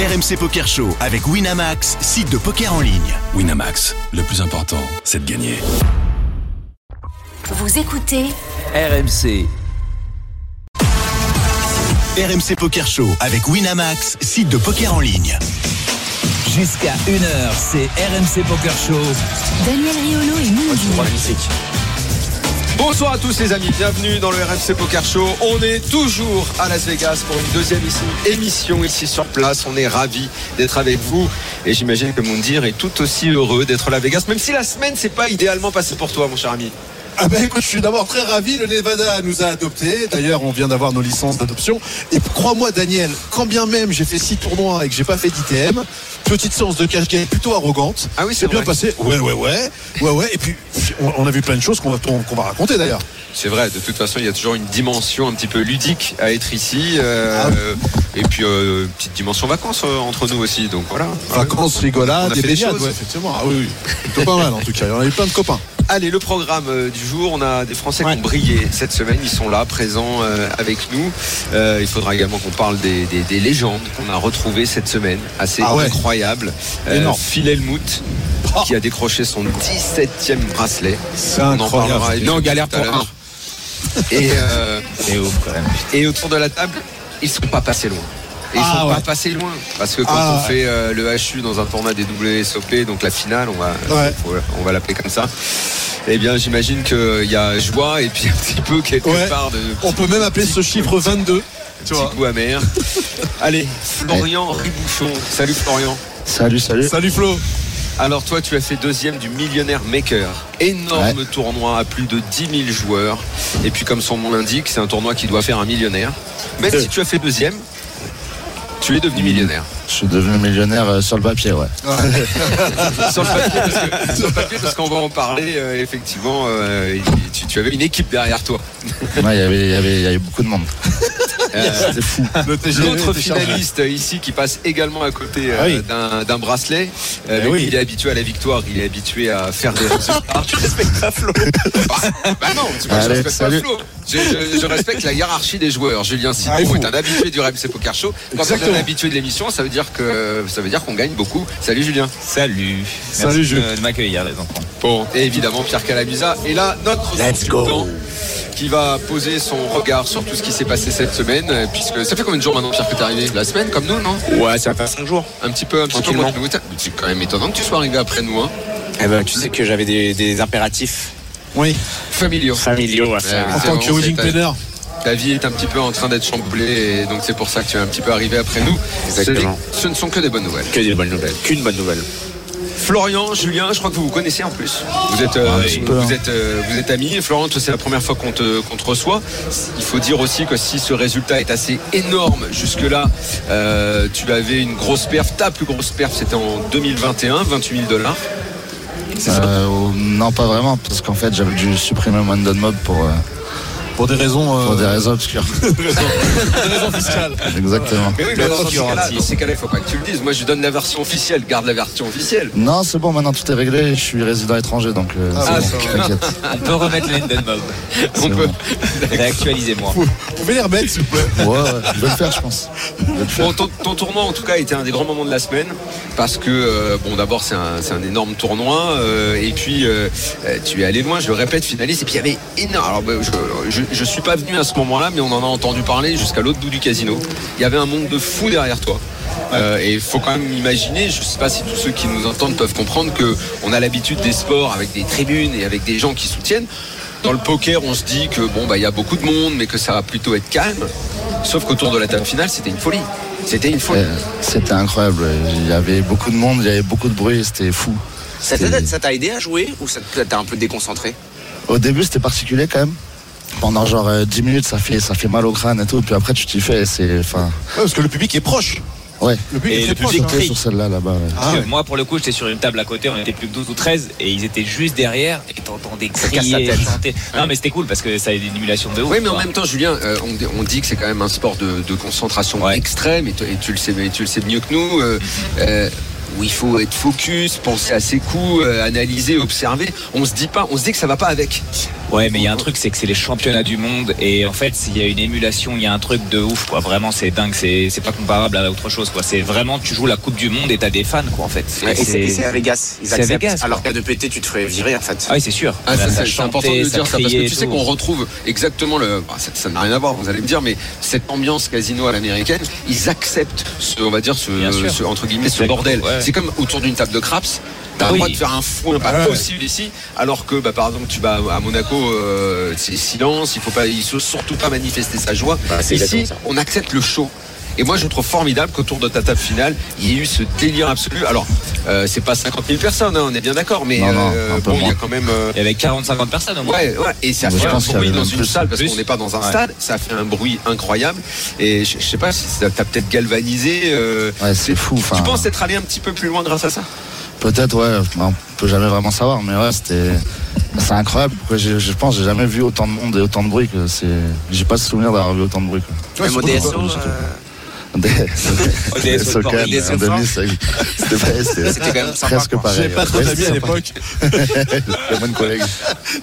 RMC Poker Show avec Winamax, site de poker en ligne. Winamax, le plus important, c'est de gagner. Vous écoutez RMC. RMC Poker Show avec Winamax, site de poker en ligne. Jusqu'à 1h, c'est RMC Poker Show. Daniel Riolo et Mindy. Bonsoir à tous les amis, bienvenue dans le RMC Poker Show. On est toujours à Las Vegas pour une deuxième émission ici sur place. On est ravis d'être avec vous et j'imagine que Moundir est tout aussi heureux d'être à Las Vegas, même si la semaine c'est pas idéalement passé pour toi mon cher ami. Ah ben écoute, je suis d'abord très ravi. Le Nevada nous a adoptés. D'ailleurs, on vient d'avoir nos licences d'adoption. Et crois-moi, Daniel, quand bien même j'ai fait six tournois et que j'ai pas fait d'ITM, petite séance de cash game plutôt arrogante. Ah oui, c'est bien passé. Ouais, ouais, ouais, ouais, ouais. Et puis on, a vu plein de choses qu'on va, qu'on va raconter d'ailleurs. C'est vrai, de toute façon il y a toujours une dimension un petit peu ludique à être ici euh, Ah. et puis euh, petite dimension vacances euh, entre nous aussi. Donc voilà. Vacances, rigolades, des des choses. ouais, effectivement. Ah oui, oui. Plutôt pas mal en tout cas. On a eu plein de copains. Allez, le programme euh, du jour, on a des Français Ouais. qui ont brillé cette semaine, ils sont là, présents euh, avec nous. Euh, il faudra également qu'on parle des, des- des légendes qu'on a retrouvées cette semaine, assez Ah ouais. incroyable. Énorme. Phil Oh. qui a décroché son 17e bracelet. C'est On en incroyable. parlera évidemment Non, galère pour l'heure. Et, ouf quand même. et autour de la table, ils sont pas passés loin. Et ils Ah sont ouais. pas passés loin. Parce que quand Ah on ouais. fait euh, le HU dans un tournoi des WSOP, donc la finale, on va, Ouais. on va l'appeler comme ça. Eh bien, j'imagine qu'il y a joie et puis un petit peu quelque Ouais. part de On peut même appeler ce chiffre 22. Tu petit vois. goût amer. Allez, Florian Ribouchon. Salut Florian. Salut, salut. Salut Flo. Alors toi, tu as fait deuxième du Millionnaire Maker. Énorme tournoi à plus de 10 000 joueurs. Et puis comme son nom l'indique, c'est un tournoi qui doit faire un millionnaire. Même si tu as fait deuxième, tu es devenu millionnaire. Je suis devenu millionnaire euh, sur le papier, ouais. sur le papier, parce que- sur le papier, parce qu'on va en parler, euh, effectivement, euh, tu, tu avais une équipe derrière toi. Ouais, il y avait- il y avait il y avait beaucoup de monde. Euh, L'autre finaliste ici qui passe également à côté euh, Ah oui. d'un- d'un bracelet, euh, Eh mais oui. il est habitué à la victoire, il est habitué à faire des résultats. tu respectes pas Flo bah, bah non, tu vois, je Allez, respecte salut. pas Flo. Je, je- je respecte la hiérarchie des joueurs. Julien Simon Ah, est un habitué du RMC Poker Show. Quand on est un habitué de l'émission, ça veut dire que ça veut dire qu'on gagne beaucoup. Salut Julien. Salut. Salut, Merci de, de m'accueillir les enfants. Bon, et évidemment Pierre Calamusa. Et là, notre Let's go. Qui va poser son regard sur tout ce qui s'est passé cette semaine, euh, puisque ça fait combien de jours maintenant Pierre que t'es arrivé La semaine comme nous, non Ouais, ça fait 5 jours. Un petit peu, un petit peu Tranquillement. moins que nous. C'est quand même étonnant que tu sois arrivé après nous, hein. Eh ben, tu sais que j'avais des, des impératifs Oui. Familiaux. familiaux à faire. Ouais, En tant que ta- planner. Ta vie est un petit peu en train d'être chamboulée et donc c'est pour ça que tu es un petit peu arrivé après nous. Exactement. Ce, ce ne sont que des bonnes nouvelles. Que des bonnes nouvelles. Qu'une bonne nouvelle. Florian, Julien, je crois que vous vous connaissez en plus. Vous êtes, euh, vous, hein. êtes, euh, vous êtes amis. Et Florian, c'est la première fois qu'on te, reçoit. Il faut dire aussi que si ce résultat est assez énorme jusque-là, euh, tu avais une grosse perf. Ta plus grosse perf, c'était en 2021, 28 000 dollars. Euh, ou- non, pas vraiment, parce qu'en fait, j'avais dû supprimer mon London Mob pour, euh, Pour des raisons. euh, pour des raisons obscures. des raisons fiscales. Exactement. Mais oui, mais dans ces cas-là, dans ces cas-là, il faut pas que tu le dises. Moi, je donne la version officielle. Garde la version officielle. Non, c'est bon, maintenant tout est réglé. Je suis résident étranger, donc euh, Ah, c'est bah, bon. On peut remettre le. On peut. bon. Réactualisez-moi. Vous pouvez les remettre, s'il vous plaît. Ouais, ouais, je vais le faire, je pense. Je vais le faire. Bon, ton, ton tournoi en tout cas était un des grands moments de la semaine parce que euh, bon d'abord c'est un, énorme tournoi euh, et puis tu es allé loin je le répète finaliste et puis il y avait énorme alors bah, je, je, je suis pas venu à ce moment là mais on en a entendu parler jusqu'à l'autre bout du casino il y avait un monde de fous derrière toi Euh, et il faut quand même imaginer, je sais pas si tous ceux qui nous entendent peuvent comprendre que on a l'habitude des sports avec des tribunes et avec des gens qui soutiennent. Dans le poker, on se dit que bon bah il y a beaucoup de monde, mais que ça va plutôt être calme. Sauf qu'autour de la table finale, c'était une folie. C'était une folie. Euh, C'était incroyable. Il y avait beaucoup de monde, il y avait beaucoup de bruit, c'était fou. Ça C'était- t'a- ça t'a aidé à jouer ou ça t'a un peu déconcentré? Au début, c'était particulier quand même. Pendant genre euh, 10 minutes, ça fait, ça fait mal au crâne et tout. Puis après, tu t'y fais. C'est, enfin, Ouais, parce que le public est proche. ouais. Le public Et est le très proche. public hein. Sur celle-là, là-bas. ouais. Ah, Moi, pour le coup, j'étais sur une table à côté, on était plus que 12 ou 13, et ils étaient juste derrière, et t'entendais casse la crier, tête. chanter. Non, mais c'était cool parce que ça a une émulation de ouf. Oui, mais en quoi. même temps, Julien, euh, on, on dit que c'est quand même un sport de, de concentration Ouais. extrême, et, tu- et tu le sais, tu le sais mieux que nous. euh, euh, où il faut être focus, penser à ses coups, euh, analyser, observer. On se dit pas, on se dit que ça va pas avec. Ouais, mais il y a un truc, c'est que c'est les championnats du monde et en fait, il y a une émulation, il y a un truc de ouf, quoi. Vraiment, c'est dingue, c'est c'est pas comparable à autre chose, quoi. C'est vraiment, tu joues la Coupe du Monde et t'as des fans, quoi, en fait. Ouais, et c'est à Vegas. Ils à. Vegas, alors qu'à de péter, tu te ferais virer en fait. Ah oui, c'est sûr. Ah, c'est- important de le dire ça parce que tu sais qu'on retrouve exactement le bah, ça n'a rien à voir vous allez me dire mais cette ambiance casino à l'américaine ils acceptent ce on va dire ce, entre guillemets ce bordel ouais. c'est comme autour d'une table de craps T'as le droit de faire un fou pas Ouais. possible ici, alors que bah, par exemple tu vas à Monaco, euh, c'est silence, il faut pas, il faut surtout pas manifester sa joie. Bah, c'est ici, on accepte le show. Et moi, je trouve formidable qu'autour de ta table finale, il y ait eu ce délire absolu. Alors, euh, c'est pas 50 000 personnes, hein, on est bien d'accord, mais Non, non, euh, bon, il y a quand même. euh, Il y avait 40-50 personnes au moins. Ouais, ouais, et ça fait un bruit dans une salle parce qu'on n'est pas dans un Ouais. stade. Ça fait un bruit incroyable. Et je, je sais pas si ça t'a peut-être galvanisé. euh, Ouais, c'est fou. tu penses être allé un petit peu plus loin grâce à ça? Peut-être, ouais. bah, on peut jamais vraiment savoir, mais ouais, c'était. C'est incroyable. J'ai- je pense que j'ai jamais vu autant de monde et autant de bruit. Que c'est. J'ai pas souvenir d'avoir vu autant de bruit. Quoi. Même Des... C'était quand même sympa, presque quoi. pareil. J'ai pas trop Ouais, d'amis à l'époque. J'ai moins de collègues.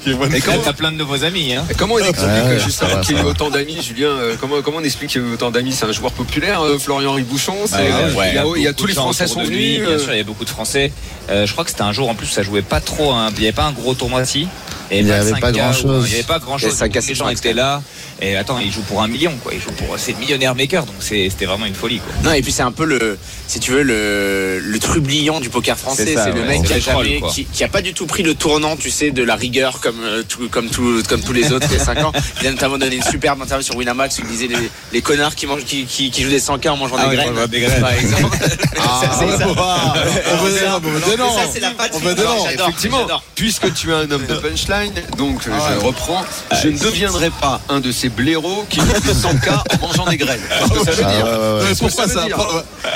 Et comment t'as plein de nouveaux amis, hein Comment on explique Ouais, euh, justement qu'il y ait autant d'amis, Julien euh, comment, comment on explique qu'il y ait eu autant d'amis? C'est un joueur populaire, euh, Florian Ribouchon Ouais, euh, ouais, il y a, il y a beaucoup tous les Français sont venus. Bien sûr, il y a beaucoup de Français. Euh, je crois que c'était un jour en plus, ça jouait pas trop. hein. Il n'y avait pas un gros tournoi ici. Il y avait 5K, pas grand-chose. Il n'y avait pas grand chose. 5K, Les gens étaient là. Et attends, il joue pour un million, quoi. Il joue pour. C'est millionnaire maker, donc c'était vraiment une folie, quoi. Non, et puis c'est un peu le, si tu veux, le, le trublion du poker français. C'est ça, le ouais. mec qui a, troll, qui, qui pas du tout pris le tournant, tu sais, de la rigueur comme, euh, tout, comme, tout, comme tous les autres il y a 5 ans. Il a notamment donné une superbe interview sur Winamax où il disait les, les connards qui, mangent, qui, qui, qui jouent des 100K en mangeant Ah des, graines, des graines. Par exemple. Ah, Ça, c'est ça. on va- on va- ça. on va- Mais non, ça, c'est la patte Effectivement, puisque tu es un homme de punchline, donc Ah je ouais. reprends, je ne deviendrai pas un de ces blaireaux qui jouent des 100K en mangeant des graines. C'est ce que ça veut Ah, dire. ouais, ouais, ouais. Non, mais Qu'est-ce que pourquoi ça ça veut dire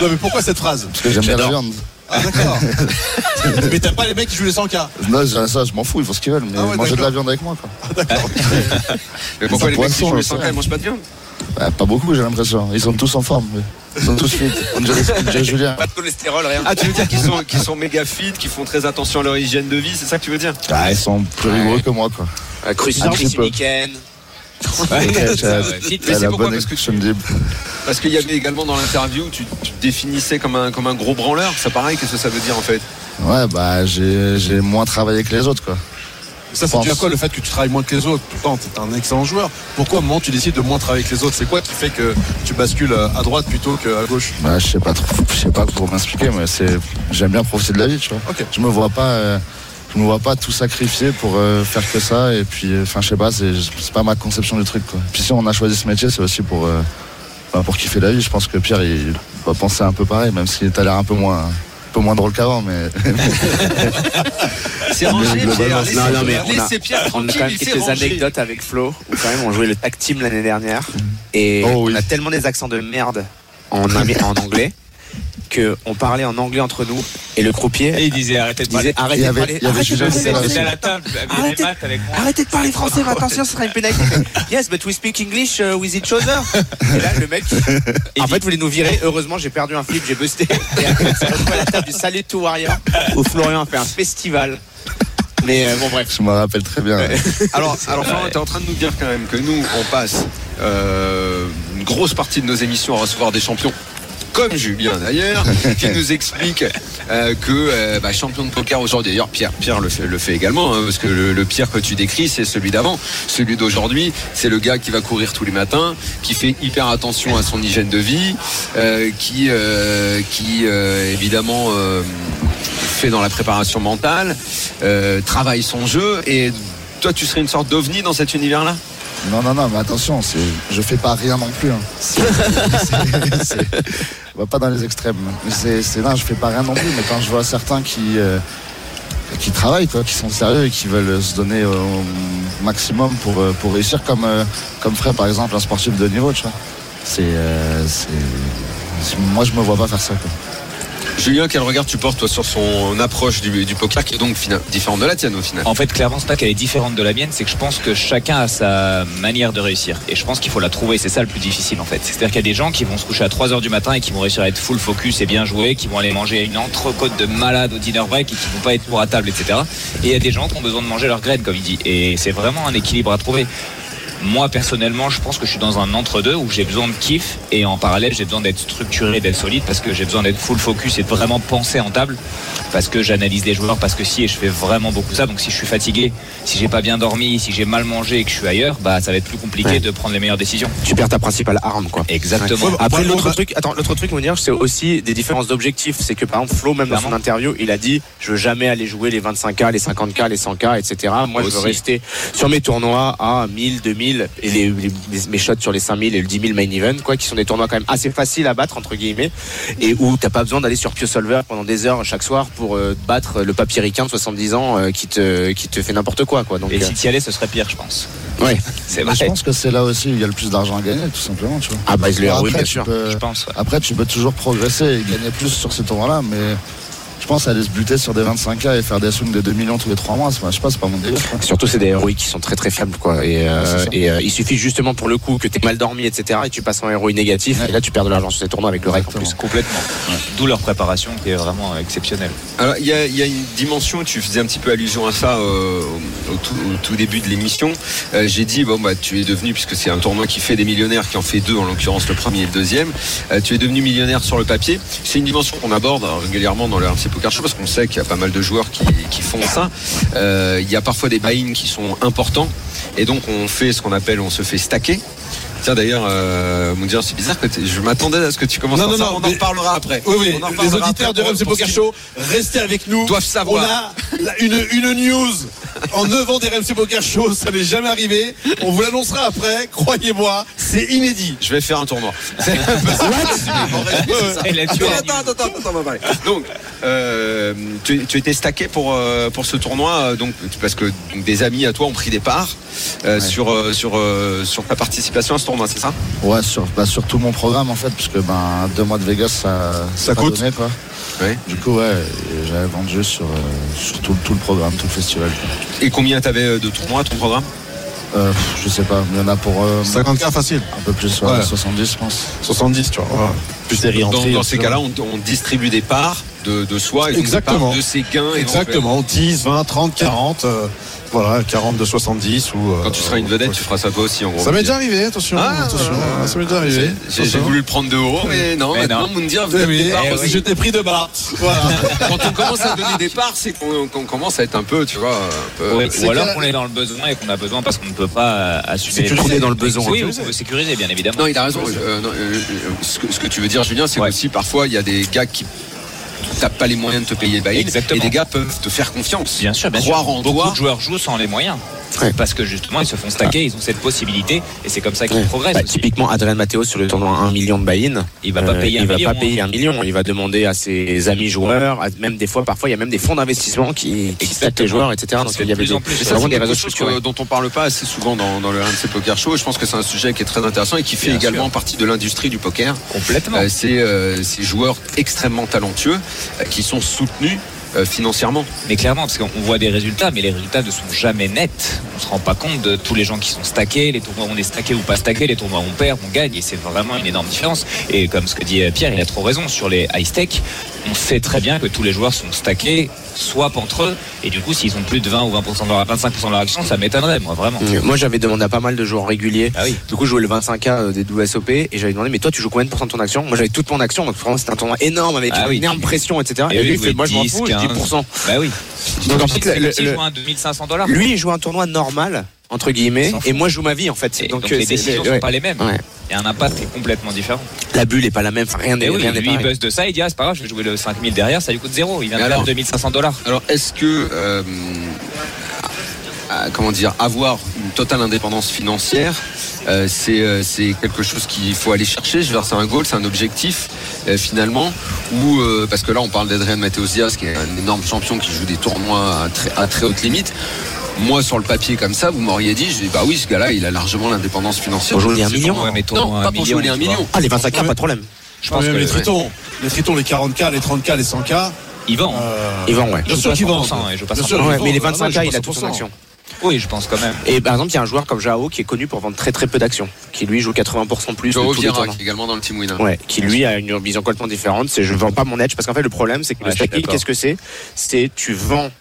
Non, mais pourquoi cette phrase Parce que j'aime bien la viande. Ah, d'accord. mais t'as pas les mecs qui jouent les 100K. Non, ça, ça, je m'en fous, ils font ce qu'ils veulent, mais Ah ouais, manger de la d'accord. viande avec moi, quoi. Mais pourquoi les mecs qui jouent les le 100K soir. ils mangent pas de viande Bah, pas beaucoup, j'ai l'impression. Ils sont tous en forme. mais Ils sont tous fit. On dirait, on dirait Julien. Pas de cholestérol, rien. Ah, tu veux dire qu'ils sont, qu'ils sont méga fit, qu'ils font très attention à leur hygiène de vie, c'est ça que tu veux dire? Ah, ils sont plus rigoureux que moi, quoi. Crucifix Un petit ce peu. week-end. Ouais, Ok, c'est c'est pourquoi bonne Parce que tu- de- Parce qu'il y avait également dans l'interview, tu, tu te définissais comme un, comme un gros branleur. Ça pareil, qu'est-ce que ça veut dire en fait? Ouais, bah, j'ai j'ai moins travaillé que les autres, quoi. Ça, c'est pense. dû à quoi le fait que tu travailles moins que les autres? Tout le temps, t'es un excellent joueur. Pourquoi au moment où tu décides de moins travailler que les autres? C'est quoi qui fait que tu bascules à droite plutôt qu'à gauche? Bah, je sais pas trop, je sais pas pour m'expliquer, mais c'est, j'aime bien profiter de la vie, tu vois. Je me vois pas, euh, je me vois pas tout sacrifier pour euh, faire que ça, et puis, euh, enfin, je sais pas, c'est, c'est pas ma conception du truc, quoi. Puis si on a choisi ce métier, c'est aussi pour, euh, bah, pour kiffer la vie. Je pense que Pierre, il va penser un peu pareil, même si t'as l'air un peu moins, un peu moins drôle qu'avant, mais. C'est rangé, Mais Pierre. c'est- Laissez- Non, non, mais on a- laissez Pierre On a tranquille, quand même quelques rangé. anecdotes avec Flo où quand même on jouait le tag team l'année dernière et Oh on a tellement des accents de merde en, en anglais que on parlait en anglais entre nous et le croupier Et il disait arrêtez de disait parler. arrêtez Il y de avait- parler arrêtez de parler Arrêtez- de parler français, attention, ce sera une pénalité. Yes, but we speak English uh, with each other. Et là, le mec, en fait, voulait nous virer. Heureusement, j'ai perdu un flip, j'ai busté. Et après, on s'est retrouvé à la table du Salut to Warrior où Florian a fait un festival. Mais euh, bon, bref. je me rappelle très bien. Alors, alors Florent, t'es en train de nous dire quand même que nous, on passe euh, une grosse partie de nos émissions à recevoir des champions. Comme Julien d'ailleurs, qui nous explique euh, que euh, bah, champion de poker aujourd'hui. D'ailleurs, Pierre, Pierre le fait, le fait également, hein, parce que le, le Pierre que tu décris, c'est celui d'avant. Celui d'aujourd'hui, c'est le gars qui va courir tous les matins, qui fait hyper attention à son hygiène de vie, euh, qui, euh, qui euh, évidemment euh, fait dans la préparation mentale, euh, travaille son jeu. Et toi, tu serais une sorte d'ovni dans cet univers-là? Non, non, non, mais attention, je fais pas rien non plus. hein. Va pas dans les extrêmes. C'est, non, je fais pas rien non plus, mais quand je vois certains qui, euh, qui travaillent, qui sont sérieux et qui veulent se donner au maximum pour, euh, pour réussir, comme, euh, comme ferait par exemple un sportif de niveau, tu vois. C'est, moi, je me vois pas faire ça. Julien, quel regard tu portes toi sur son approche du, poker qui est donc différente de la tienne au final? En fait, clairement, c'est pas qu'elle est différente de la mienne, c'est que je pense que chacun a sa manière de réussir. Et je pense qu'il faut la trouver, c'est ça le plus difficile en fait. C'est-à-dire qu'il y a des gens qui vont se coucher à 3h du matin et qui vont réussir à être full focus et bien jouer, qui vont aller manger une entrecôte de malade au dinner break et qui vont pas être pour à table, etc. Et il y a des gens qui ont besoin de manger leur graine, comme il dit. Et c'est vraiment un équilibre à trouver. Moi personnellement, je pense que je suis dans un entre-deux où j'ai besoin de kiff et en parallèle j'ai besoin d'être structuré, d'être solide parce que j'ai besoin d'être full focus et de vraiment penser en table parce que j'analyse les joueurs, parce que si et je fais vraiment beaucoup ça. Donc si je suis fatigué, si j'ai pas bien dormi, si j'ai mal mangé et que je suis ailleurs, bah ça va être plus compliqué Ouais. de prendre les meilleures décisions. Tu perds ta principale arme, quoi. Exactement. Ouais. Après, l'autre va- truc, attends, l'autre truc, dire, c'est aussi des différences d'objectifs. C'est que, par exemple, Flo, même dans son interview, il a dit, je veux jamais aller jouer les 25K, les 50K, les 100K, etc. Moi, je veux rester sur mes tournois à 1000, 2000 et les, les- les- mes shots sur les 5000 et le 10 000 main event, quoi, qui sont des tournois quand même assez faciles à battre, entre guillemets, et où t'as pas besoin d'aller sur Pio Solver pendant des heures chaque soir pour euh, battre le papier ricain de 70 ans euh, qui te, qui te fait n'importe quoi, quoi. Donc, Et euh, si tu y allais, ce serait pire, je pense. ouais. C'est Mais je vrai. pense que c'est là aussi où il y a le plus d'argent à gagner, tout simplement. Tu vois. Ah, bah, le oui, bien tu sûr. peux- Je pense. ouais. Après, tu peux toujours progresser et gagner plus sur ces tournois-là, mais je pense aller se buter sur des 25K et faire des swings de 2 millions tous les 3 mois, je sais pas, c'est pas mon délire. Surtout, c'est des héroïques qui sont très très fiables, quoi. Et, euh, Ouais, et euh, il suffit justement pour le coup que tu mal dormi, etc. Et tu passes en héroïque négatif. Ouais. Et là, tu perds de l'argent sur ces tournois avec le règle en plus. Complètement. D'où leur préparation qui est vraiment exceptionnelle. Alors, il y a, il y a une dimension, tu faisais un petit peu allusion à ça euh, au, tout, au tout début de l'émission. Euh, J'ai dit, bon, bah, tu es devenu, puisque c'est un tournoi qui fait des millionnaires, qui en fait deux, en l'occurrence le premier et le deuxième, euh, tu es devenu millionnaire sur le papier. C'est une dimension qu'on aborde régulièrement dans le RMC Poker parce qu'on sait qu'il y a pas mal de joueurs qui, qui font ça. Euh, Il y a parfois des buy-in qui sont importants, et donc on fait ce qu'on appelle, on se fait stacker. Tiens d'ailleurs, euh, Moundir, c'est bizarre que je m'attendais à ce que tu commences Non, par non, ça. non, on en reparlera après. Oui, oui, On en les reparlera auditeurs de RMC Poker Show, restez avec nous. Doivent savoir. On a une, une news. En 9 ans des RMC Poker Show, ça n'est jamais arrivé. On vous l'annoncera après, croyez-moi, c'est inédit. Je vais faire un tournoi. Attends, attends, attends, attends, on va parler. Donc, euh, tu, tu étais stacké pour, euh, pour ce tournoi, euh, donc, parce que donc, des amis à toi ont pris des parts euh, sur, sur, sur ta participation à ce tournoi, c'est ça Ouais, sur, bah, sur tout mon programme en fait, parce que ben, deux mois de Vegas, ça, Ça coûte. donné, quoi. Ouais. Du coup, ouais, j'avais vendu sur, euh, sur tout, tout le programme, tout le festival. quoi. Et combien t'avais euh, de tournois à ton programme Euh, je sais pas, il y en a pour euh, 50K facile. un peu plus, ouais, Ouais. 70, je pense. 70, tu vois. Plus les Dans, dans ces cas-là, on, on distribue des parts de, de soi et Exactement. de ses gains. Exactement, 10, 20, 30, 40. euh, voilà, 40 de 70 ou. euh, Quand tu seras une vedette, tu feras ça toi aussi en gros. Ça m'est déjà arrivé, attention. Ah, attention, voilà. ça m'est déjà arrivé. J'ai- voulu le prendre de haut, mais non, Mais maintenant, non. Moundir, vous Oui, êtes oui, des parts eh oui, je t'ai pris de bas. Voilà. Quand on commence à donner des parts, c'est qu'on commence à être un peu, tu vois, un peu. Ouais, ou alors qu'on est dans le besoin et qu'on a besoin parce qu'on ne peut pas euh, assumer. Sécuriser les- dans le besoin. Oui, on veut sécuriser, bien évidemment. Non, il a raison. Euh, non, ce, que, ce que tu veux dire, Julien, c'est Ouais. aussi parfois il y a des gars qui n'ont pas les moyens de te payer le bail. Et des gars peuvent te faire confiance. Bien sûr, bien Croire sûr. en Beaucoup toi. de joueurs jouent sans les moyens. Ouais. Parce que justement, ils se font stacker, ils ont cette possibilité et c'est comme ça qu'ils Ouais. progressent. Bah, typiquement, Adrien Matteo sur le tournoi 1 million de buy-in. Il va pas euh, payer il un va million, pas payer hein. un million. Il va demander à ses amis joueurs, même des fois, parfois, il y a même des fonds d'investissement qui, qui stackent les joueurs, etc. Donc il y avait des- vraiment des réseaux dont on parle pas assez souvent dans, dans le RMC Poker Show. Et je pense que c'est un sujet qui est très intéressant et qui fait Bien également sûr. partie de l'industrie du poker. Complètement. Euh, c'est euh, ces joueurs extrêmement talentueux euh, qui sont soutenus euh, financièrement. Mais clairement, parce qu'on voit des résultats, mais les résultats ne sont jamais nets. On se rend pas compte de tous les gens qui sont stackés, les tournois où on est stacké ou pas stacké, les tournois où on perd, on gagne, et c'est vraiment une énorme différence. Et comme ce que dit euh, Pierre, il a trop raison sur les high stake. On sait très bien que tous les joueurs sont stackés, swap entre eux, et du coup, s'ils ont plus de 20 ou 20% de leur, 25% de leur action, ça m'étonnerait, moi, vraiment. Moi, j'avais demandé à pas mal de joueurs réguliers. Ah oui. Du coup, je jouais le 25K euh, des WSOP et j'avais demandé, mais toi, tu joues combien de pourcents de ton action? Moi, j'avais toute mon action, donc vraiment, c'était un tournoi énorme avec Ah une oui. énorme pression, etc. Et lui, il fait, moi, je m'en 10, fous, je dis 15. pourcent. Bah oui. Donc, en fait, le- le- jouent à 2500 dollars. lui, il joue un tournoi normal, entre guillemets, et moi, je joue ma vie, en fait. Et donc, euh, les c'est- décisions sont ouais. pas les mêmes. Ouais. Il y a un impact qui est complètement différent. La bulle est pas la même, enfin, rien n'est Et oui, rien n'est lui, il buzz de ça, il dit, ah, c'est pas grave, je vais jouer le 5000 derrière, ça lui coûte zéro. Il vient de Mais perdre alors 2500 dollars. Alors, est-ce que, euh, à- comment dire, avoir une totale indépendance financière, euh, c'est euh, quelque chose qu'il faut aller chercher. Je c'est un goal, c'est un objectif euh, finalement. Ou euh, parce que là, on parle d'Adrien Mateos Diaz, qui est un énorme champion qui joue des tournois à très, à très haute limite. Moi, sur le papier comme ça, vous m'auriez dit, je dis, bah oui, ce gars-là, il a largement l'indépendance financière. Pour jouer un million Non, pas pour un jouer million, un million. Ah, les 25K, pas de problème. Je pense que les tritons, les tritons, les 40K, les 30K, les 100K. ils vendent. euh, Ils vendent, ouais. Bien sûr qu'ils vendent. 100%, ouais, je passe Bien 100%. sûr, ils Ouais, vendent. mais les Ah, non, 25K, je il a toute son 100%. action. Oui, je pense quand même. Et par exemple, il y a un joueur comme Jao qui est connu pour vendre très très peu d'actions, qui lui joue 80% plus les Vieira, qui est également dans le team winner. Ouais, qui lui a une vision complètement différente. C'est je vends pas mon edge parce qu'en fait le problème c'est que Ouais, le stacking, qu'est-ce que c'est? C'est tu vends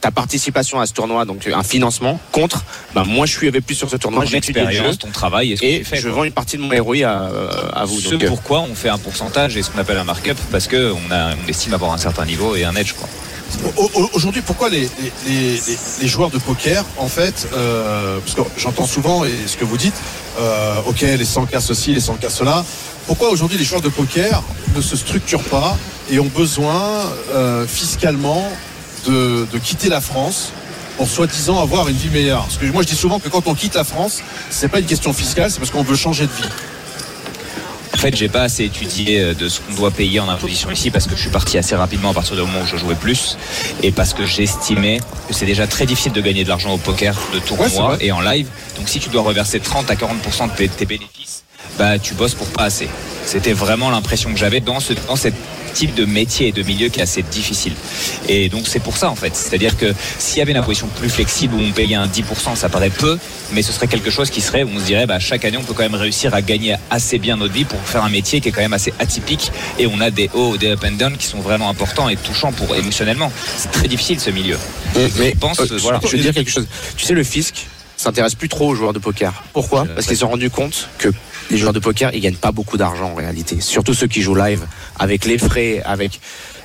ta participation à ce tournoi, donc un financement contre. Bah moi je suis avec plus sur ce tournoi, étudié le jeu ton travail et ce que et tu fais. je quoi. vends une partie de mon ROI à, à vous. Ce Donc, euh, pourquoi on fait un pourcentage et ce qu'on appelle un markup parce que on, a, on estime avoir un certain niveau et un edge quoi. Au- au- Aujourd'hui, pourquoi les, les, les- les- les joueurs de poker, en fait, euh, parce que j'entends souvent et ce que vous dites, euh, ok, les 100K ceci, les 100K cela, pourquoi aujourd'hui les joueurs de poker ne se structurent pas et ont besoin euh, fiscalement de, de quitter la France pour soi-disant avoir une vie meilleure Parce que moi je dis souvent que quand on quitte la France, c'est pas une question fiscale, c'est parce qu'on veut changer de vie. En fait, j'ai pas assez étudié euh, de ce qu'on doit payer en imposition ici parce que je suis parti assez rapidement à partir du moment où je jouais plus et parce que j'estimais que c'est déjà très difficile de gagner de l'argent au poker de tournoi et en live. Donc si tu dois reverser 30 à 40% de tes, tes bénéfices, bah tu bosses pour pas assez. C'était vraiment l'impression que j'avais dans ce dans cette type de métier et de milieu qui est assez difficile. Et donc c'est pour ça en fait. C'est-à-dire que s'il y avait une imposition plus flexible où on payait un 10%, ça paraît peu, mais ce serait quelque chose qui serait où on se dirait bah, chaque année on peut quand même réussir à gagner assez bien notre vie pour faire un métier qui est quand même assez atypique et on a des hauts, des up and down qui sont vraiment importants et touchants pour émotionnellement. C'est très difficile ce milieu. mais je pense, euh, voilà. je veux dire quelque chose. Tu sais, le fisc s'intéresse plus trop aux joueurs de poker. Pourquoi? Parce qu'ils se sont rendus compte que les joueurs de poker, ils gagnent pas beaucoup d'argent en réalité. Surtout ceux qui jouent live, avec les frais, avec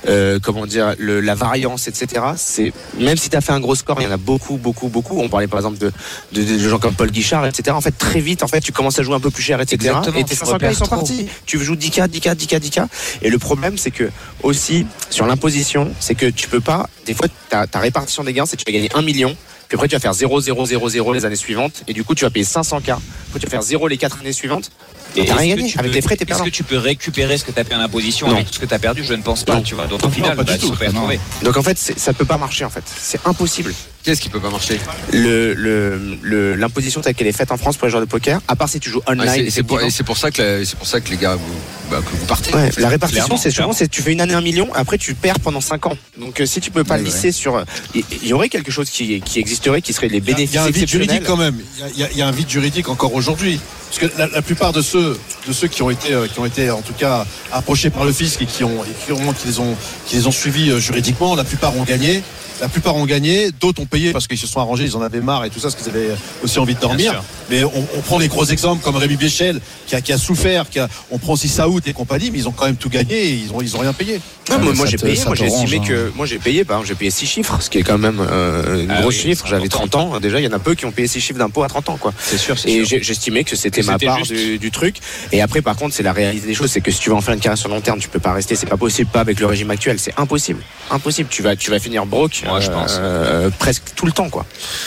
euh, comment dire le, la variance, etc. C'est même si tu as fait un gros score, il y en a beaucoup, beaucoup, beaucoup. On parlait par exemple de, de, de gens comme Paul Guichard, etc. En fait, très vite, en fait, tu commences à jouer un peu plus cher, etc. Exactement, et tes tu 500 repères ils sont partis. Tu joues 10K, 10K, 10K, 10K. Et le problème, c'est que aussi sur l'imposition, c'est que tu peux pas. Des fois, ta, ta répartition des gains, c'est que tu vas gagner 1 million. Puis après, tu vas faire 0, 0, 0, 0 les années suivantes. Et du coup, tu vas payer 500K. Après, tu vas faire 0 les 4 années suivantes. Et t'as est-ce rien gagné. Avec peux- tes frais, t'es Est-ce perdant. que tu peux récupérer ce que tu as payé en imposition Non. avec tout ce que tu as perdu? Je ne pense pas, Non. tu vois. Donc au Non, final, pas du bah, tout. Non. Donc en fait, ça peut pas marcher en fait. C'est impossible. Qu'est-ce qui peut pas marcher? Le, l'imposition telle qu'elle est faite en France pour les joueurs de poker, à part si tu joues Ah, online. c'est- C'est pour, effectivement. et c'est pour ça que la- c'est pour ça que les gars vous, bah, que vous partez. Ouais, la répartition, c'est souvent, c'est tu fais une année un million, après tu perds pendant 5 ans. Donc euh, si tu peux pas Oui, le lisser sur, il y, aurait quelque chose qui, qui existerait, qui serait les bénéfices il y a un vide juridique quand même. Il y a- y, y un vide juridique encore aujourd'hui. Parce que la, la plupart de ceux, de ceux qui ont été, euh, qui ont été en tout cas approchés par le fisc et qui ont, et qui, ont- qui les ont, qui les ont suivis euh, juridiquement, la plupart ont gagné. La plupart ont gagné, d'autres ont parce qu'ils se sont arrangés, ils en avaient marre et tout ça, parce qu'ils avaient aussi envie de dormir. Mais on, on prend les gros exemples comme Rémi Béchel qui a, qui a souffert, qui a- on prend aussi Saoud et compagnie, mais ils ont quand même tout gagné et ils ont, ils ont rien payé. Ouais, moi, mais moi, j'ai payé, moi j'ai estimé hein. que moi j'ai payé, par exemple, j'ai payé 6 chiffres, ce qui est quand même euh, une Ah grosse oui, chiffre. J'avais important. 30 ans, déjà il y en a peu qui ont payé 6 chiffres d'impôt à 30 ans quoi. C'est sûr, c'est Et j'estimais que c'était ma part du, du truc. Et après, par contre, c'est la réalité des choses, c'est que si tu veux en faire une carrière sur long terme, tu peux pas rester. C'est pas possible, pas avec le régime actuel. C'est impossible, impossible. Tu vas, tu vas finir broke. Moi, je pense. euh, presque tout le temps, quoi.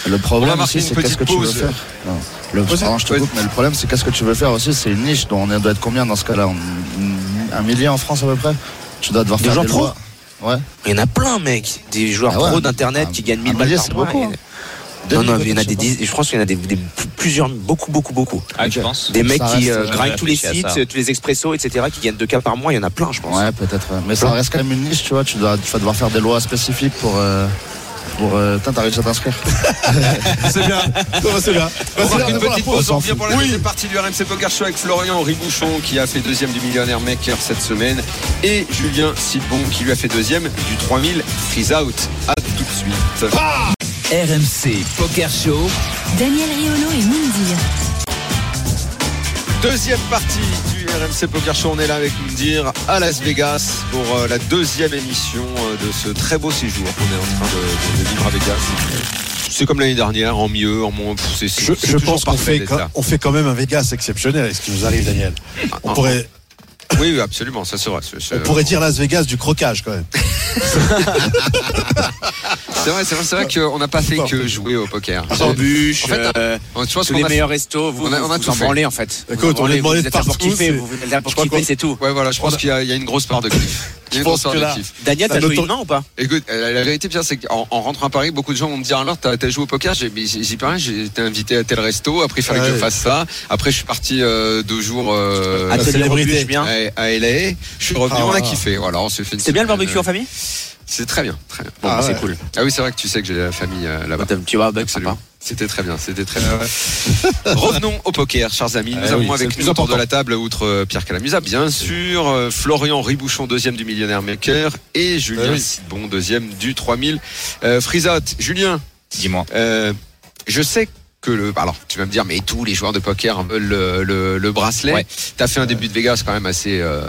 Le problème aussi, c'est qu'est-ce que tu veux faire Non. Le, pardon, je te coupe, mais le problème, c'est qu'est-ce que tu veux faire aussi C'est une niche dont on doit être combien dans ce cas-là Un millier en France à peu près Tu dois devoir Des faire joueurs des pro lois. Ouais. Il y en a plein, mec. Des joueurs Ah ouais. pro d'internet Un- qui gagnent 1000 un balles par mois. beaucoup, hein. Non, non, 2000, il y en a je des. Je pense qu'il y en a des, des- plusieurs, beaucoup, beaucoup, beaucoup. Ah, tu penses Des mecs qui euh, euh, grindent tous les sites, tous les expressos, etc., qui gagnent 2K par mois. Il y en a plein, je pense. Ouais, peut-être. ouais. Mais ça reste quand même une niche, tu vois. Tu, dois, tu vas devoir faire des lois spécifiques pour. Euh, pour euh, t'as réussi à t'inscrire. C'est bien. c'est bien. On bien, une petite pause, on revient pour la Oui. deuxième partie du RMC Poker Show avec Florian Ribouchon qui a fait deuxième du millionnaire maker cette semaine et Julien Sidbon qui lui a fait deuxième du 3000 freeze out. À tout de suite. RMC Poker Show. Daniel Riolo et Moundir. Deuxième partie du RMC Poker Show, on est là avec Moundir à Las Vegas pour euh, la deuxième émission euh, de ce très beau séjour qu'on est en train de, vivre à Vegas. C'est comme l'année dernière, en mieux, en moins. c'est- Je, pense qu'on fait, quand- là. on fait quand même un Vegas exceptionnel avec ce qui nous arrive, Daniel. On ah, pourrait, Oui, oui, absolument, ça c'est- on pourrait dire Las Vegas du croquage quand même. C'est vrai, c'est vrai, c'est vrai qu'on n'a pas fait que jouer au poker. Embûches, En fait, euh, Je pense tous qu'on les a meilleurs restos, vous, on a- on a vous tout en fait. branlez en fait. Écoute, en on est branlez, de partout, vous êtes là pour kiffer, c'est tout. Ouais, voilà, je pense qu'il y a une grosse part de kiff. Pense que là-. Daniel, La t'as joué une main ou pas? Écoute, euh, la vérité, Pierre, c'est qu'en en rentrant à Paris, beaucoup de gens vont me dire alors, t'as as joué au poker? J'ai mais j'ai- j'ai pas rien, j'ai été invité à tel resto. Après, il fallait que je fasse ça. Après, je suis parti euh, deux jours euh, à, à LA. Je suis revenu, Ah, on a kiffé. Voilà, on s'est fait une C'est bien le barbecue en euh, famille? C'est très bien, très bien. Bon, Ah bah, c'est ouais. cool. Ah oui, c'est vrai que tu sais que j'ai la famille euh, là-bas. T'as un petit barbecue Absolument. C'était très bien, c'était très bien. Revenons au poker, chers amis. Nous Ah avons oui, avec nous autour de la table, outre euh, Pierre Calamusa, bien sûr, euh, Florian Ribouchon, deuxième du Millionnaire Maker, et Julien Ah oui. Sidbon, deuxième du 3000. Euh, Frisotte, Julien, Dis-moi. euh, je sais que le. Alors, tu vas me dire, mais tous les joueurs de poker veulent le, le, le bracelet. Ouais. Tu as fait un début de Vegas quand même assez. euh,